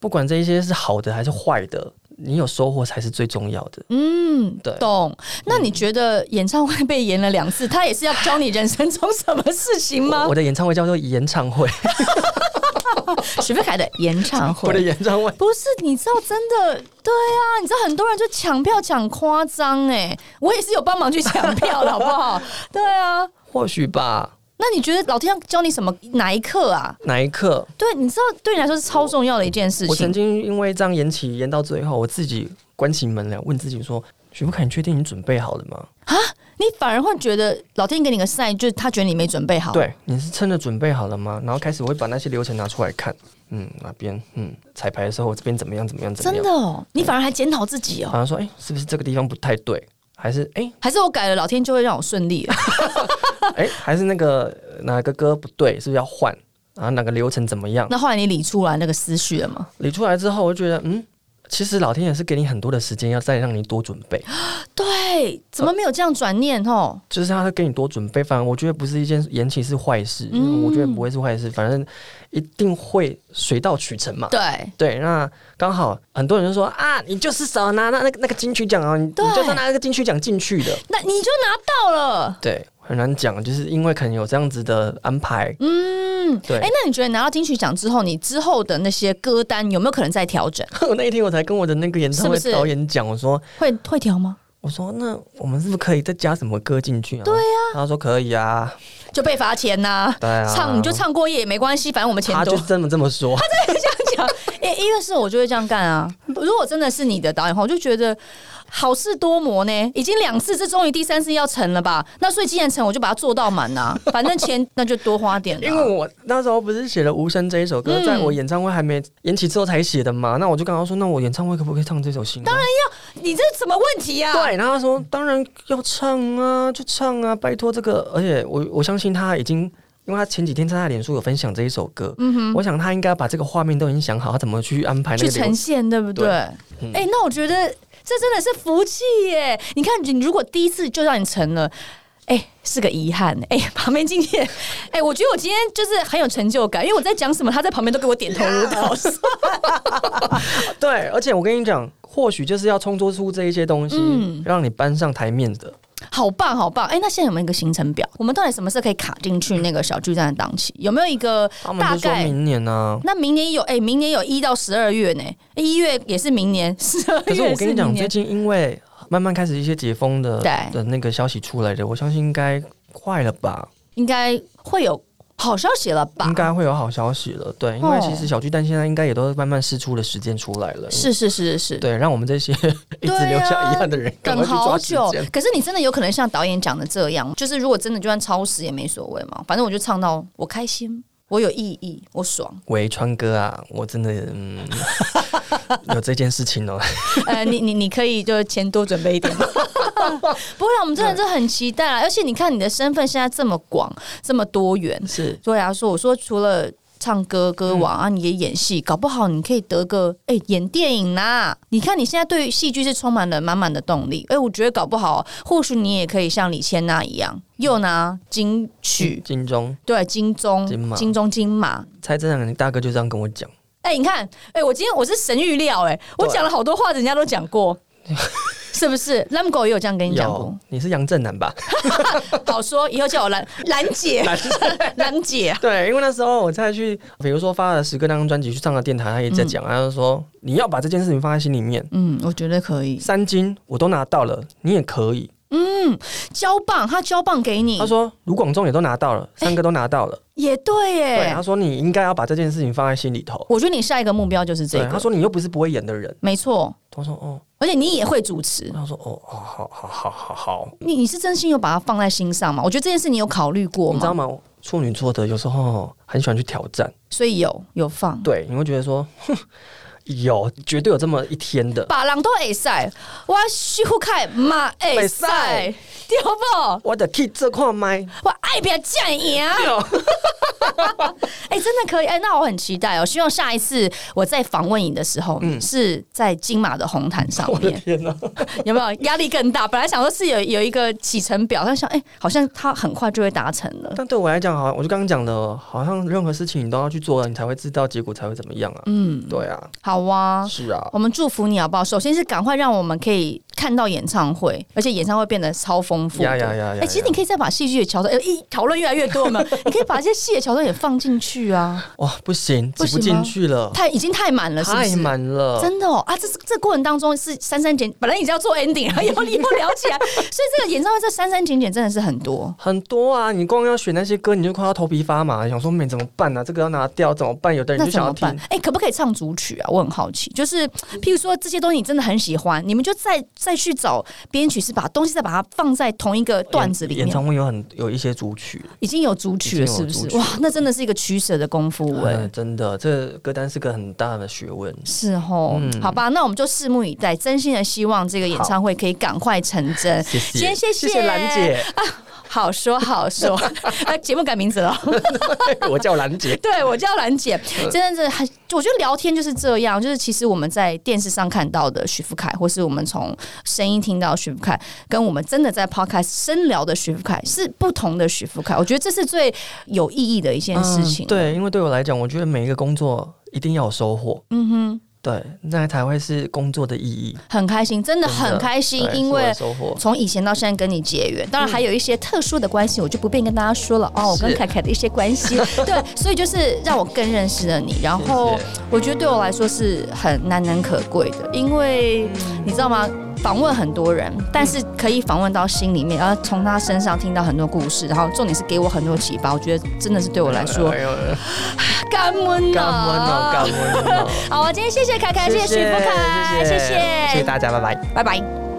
不管这一些是好的还是坏的。你有收获才是最重要的。嗯，对，懂。那你觉得演唱会被延了两次，他也是要教你人生中什么事情吗？我，我的演唱会叫做演唱会，许飞凯的 演唱会。我的演唱会不是，你知道，真的，对啊，你知道很多人就抢票抢夸张哎，我也是有帮忙去抢票的，好不好？对啊，或许吧。那你觉得老天要教你什么？哪一课啊？哪一课？对，你知道，对你来说是超重要的一件事情。我，我曾经因为这样延期，延到最后，我自己关起门来问自己说：“徐富凯，你确定你准备好了吗？”啊，你反而会觉得老天给你个 sign，就是他觉得你没准备好。对，你是真的准备好了吗？然后开始我会把那些流程拿出来看，嗯，哪边，嗯，彩排的时候这边怎么样，怎么样，怎么样？真的哦，你反而还检讨自己哦。好像说，哎、欸，是不是这个地方不太对？还是哎，欸、还是我改了，老天就会让我顺利了。哎、欸，还是那个哪个歌不对，是不是要换？然后哪个流程怎么样？那后来你理出来那个思绪了吗？理出来之后，我就觉得嗯。其实老天也是给你很多的时间，要再让你多准备。对，怎么没有这样转念哦？就是他会给你多准备，反正我觉得不是一件延期是坏事，嗯，我觉得不会是坏事，反正一定会水到渠成嘛。对对，那刚好很多人就说啊，你就是少拿那那个那个金曲奖啊，你你就是拿那个金曲奖进去的，那你就拿到了。对。很难讲，就是因为可能有这样子的安排。嗯，对。哎、欸，那你觉得拿到金曲奖之后，你之后的那些歌单有没有可能再调整？我那一天我才跟我的那个演唱会导演讲，我说会会调吗？我说那我们是不是可以再加什么歌进去啊？对呀、啊，他说可以啊，就被罚钱呐、啊。对啊，唱你就唱过夜也没关系，反正我们钱多。他就这么这么说，他真的这样讲。因，音乐是我就会这样干啊。如果真的是你的导演的话，我就觉得。好事多磨呢，已经两次，这终于第三次要成了吧？那所以既然成，我就把它做到满呐。反正钱那就多花点。因为我那时候不是写了《无声》这一首歌，嗯、在我演唱会还没延期之后才写的嘛。那我就刚刚说，那我演唱会可不可以唱这首新歌？当然要，你这是什么问题啊？对，然后他说当然要唱啊，就唱啊，拜托这个。而且我我相信他已经，因为他前几天在他脸书有分享这一首歌，嗯哼，我想他应该把这个画面都已经想好，他怎么去安排那个去呈现，对不对？哎、嗯欸，那我觉得。这真的是福气耶！你看，你如果第一次就让你成了，哎、欸，是个遗憾。哎、欸，旁边今天，哎、欸，我觉得我今天就是很有成就感，因为我在讲什么，他在旁边都给我点头如捣蒜。对，而且我跟你讲，或许就是要创作出这一些东西，嗯、让你搬上台面的。好棒，好棒！哎、欸，那现在有没有一个行程表？我们到底什么时候可以卡进去那个小巨蛋的档期？有没有一个大概？明年呢、啊？那明年有哎、欸，明年有一到十二月呢？一月也是明年，十二月。可是我跟你讲，最近因为慢慢开始一些解封的的那个消息出来的，我相信应该快了吧？应该会有。好消息了吧？应该会有好消息了，对，因为其实小巨蛋现在应该也都慢慢释出的时间出来了。是是是是，对，让我们这些一直留下遗憾的人等好久。可是你真的有可能像导演讲的这样，就是如果真的就算超时也没所谓嘛，反正我就唱到我开心，我有意义，我爽。喂，川哥啊，我真的嗯 有这件事情哦。呃，你你你可以就钱多准备一点。不会，我们真的是很期待啊！而且你看，你的身份现在这么广，这么多元，是。对啊，说我说除了唱歌歌王啊，你也演戏，搞不好你可以得个哎演电影呐！你看你现在对戏剧是充满了满满的动力，哎，我觉得搞不好，或许你也可以像李千娜一样，又拿金曲、金钟，对，金钟、金马、金钟、金马。蔡正阳，你大哥就这样跟我讲。哎，你看，哎，我今天我是神预料，哎，我讲了好多话，人家都讲过。是不是 Lamgo 也有这样跟你讲过？你是杨振南吧？好说，以后叫我兰兰姐，兰姐。对，因为那时候我再去，比如说发了十个那张专辑去上了电台，他也在讲，他就说你要把这件事情放在心里面。嗯，我觉得可以。三金我都拿到了，你也可以。嗯，胶棒，他胶棒给你。他说卢广仲也都拿到了，三个都拿到了，也对耶。对，他说你应该要把这件事情放在心里头。我觉得你下一个目标就是这个。他说你又不是不会演的人，没错。他说哦。而且你也会主持。他说：“哦，好好好好好好。”你你是真心有把它放在心上吗？我觉得这件事你有考虑过吗？你知道吗？处女座的有时候很喜欢去挑战，所以有有放。对，你会觉得说，哼，有，绝对有这么一天的。把狼都会赛，我徐福凯马会赛，对不？我的 K 这块麦，我爱别讲赢。哎、欸，真的可以哎、欸，那我很期待哦。希望下一次我在访问你的时候，嗯，是在金马的红毯上面。天哪，有没有压力更大？本来想说是有有一个起程表，但想哎、欸，好像他很快就会达成了。但对我来讲，好像我就刚刚讲的，好像任何事情你都要去做了，你才会知道结果才会怎么样啊。嗯，对啊，好啊，是啊，我们祝福你好不好？首先是赶快让我们可以看到演唱会，而且演唱会变得超丰富。呀呀呀！哎，其实你可以再把戏剧的桥段，哎一讨论越来越多嘛，你可以把这些戏的桥段也放进去啊。哇，不行，挤不进去了，太已经太满了，太满了，真的哦啊！这这过程当中是删删减，本来已经要做 ending，然后又 又聊起来，所以这个演唱会这删删减减真的是很多很多啊！你光要选那些歌，你就快要头皮发麻，想说没怎么办呢？这个要拿掉怎么办？有的人就想要听，哎，可不可以唱主曲啊？我很好奇，就是譬如说这些东西你真的很喜欢，你们就再再去找编曲，是把东西再把它放在同一个段子里面。演唱会有很有一些主曲，已经有主曲了，是不是？哇，那真的是一个取舍的功夫哎、欸，真的，这歌单是个很大的学问。是哦，嗯，好吧，那我们就拭目以待，真心的希望这个演唱会可以赶快成真。谢谢，谢谢。谢谢兰姐。啊。好说好说，哎，节目改名字了，我叫兰姐，对，我叫兰姐，真的是很，我觉得聊天就是这样，就是其实我们在电视上看到的许福凯，或是我们从声音听到许福凯，跟我们真的在 Podcast 深聊的许福凯是不同的许福凯，我觉得这是最有意义的一件事情。嗯，对，因为对我来讲，我觉得每一个工作一定要有收获。嗯哼。对，那才会是工作的意义。很开心，真的很开心，因为从以前到现在跟你结缘，当然还有一些特殊的关系，我就不便跟大家说了哦。我跟凯凯的一些关系，对，所以就是让我更认识了你。然后我觉得对我来说是很难能可贵的，因为你知道吗？访问很多人，但是可以访问到心里面，然后从他身上听到很多故事，然后重点是给我很多启发。我觉得真的是对我来说，感恩 哦，感恩哦，好，我今天谢谢凯凯，谢谢许富凯，谢谢，谢谢大家，拜拜，拜拜。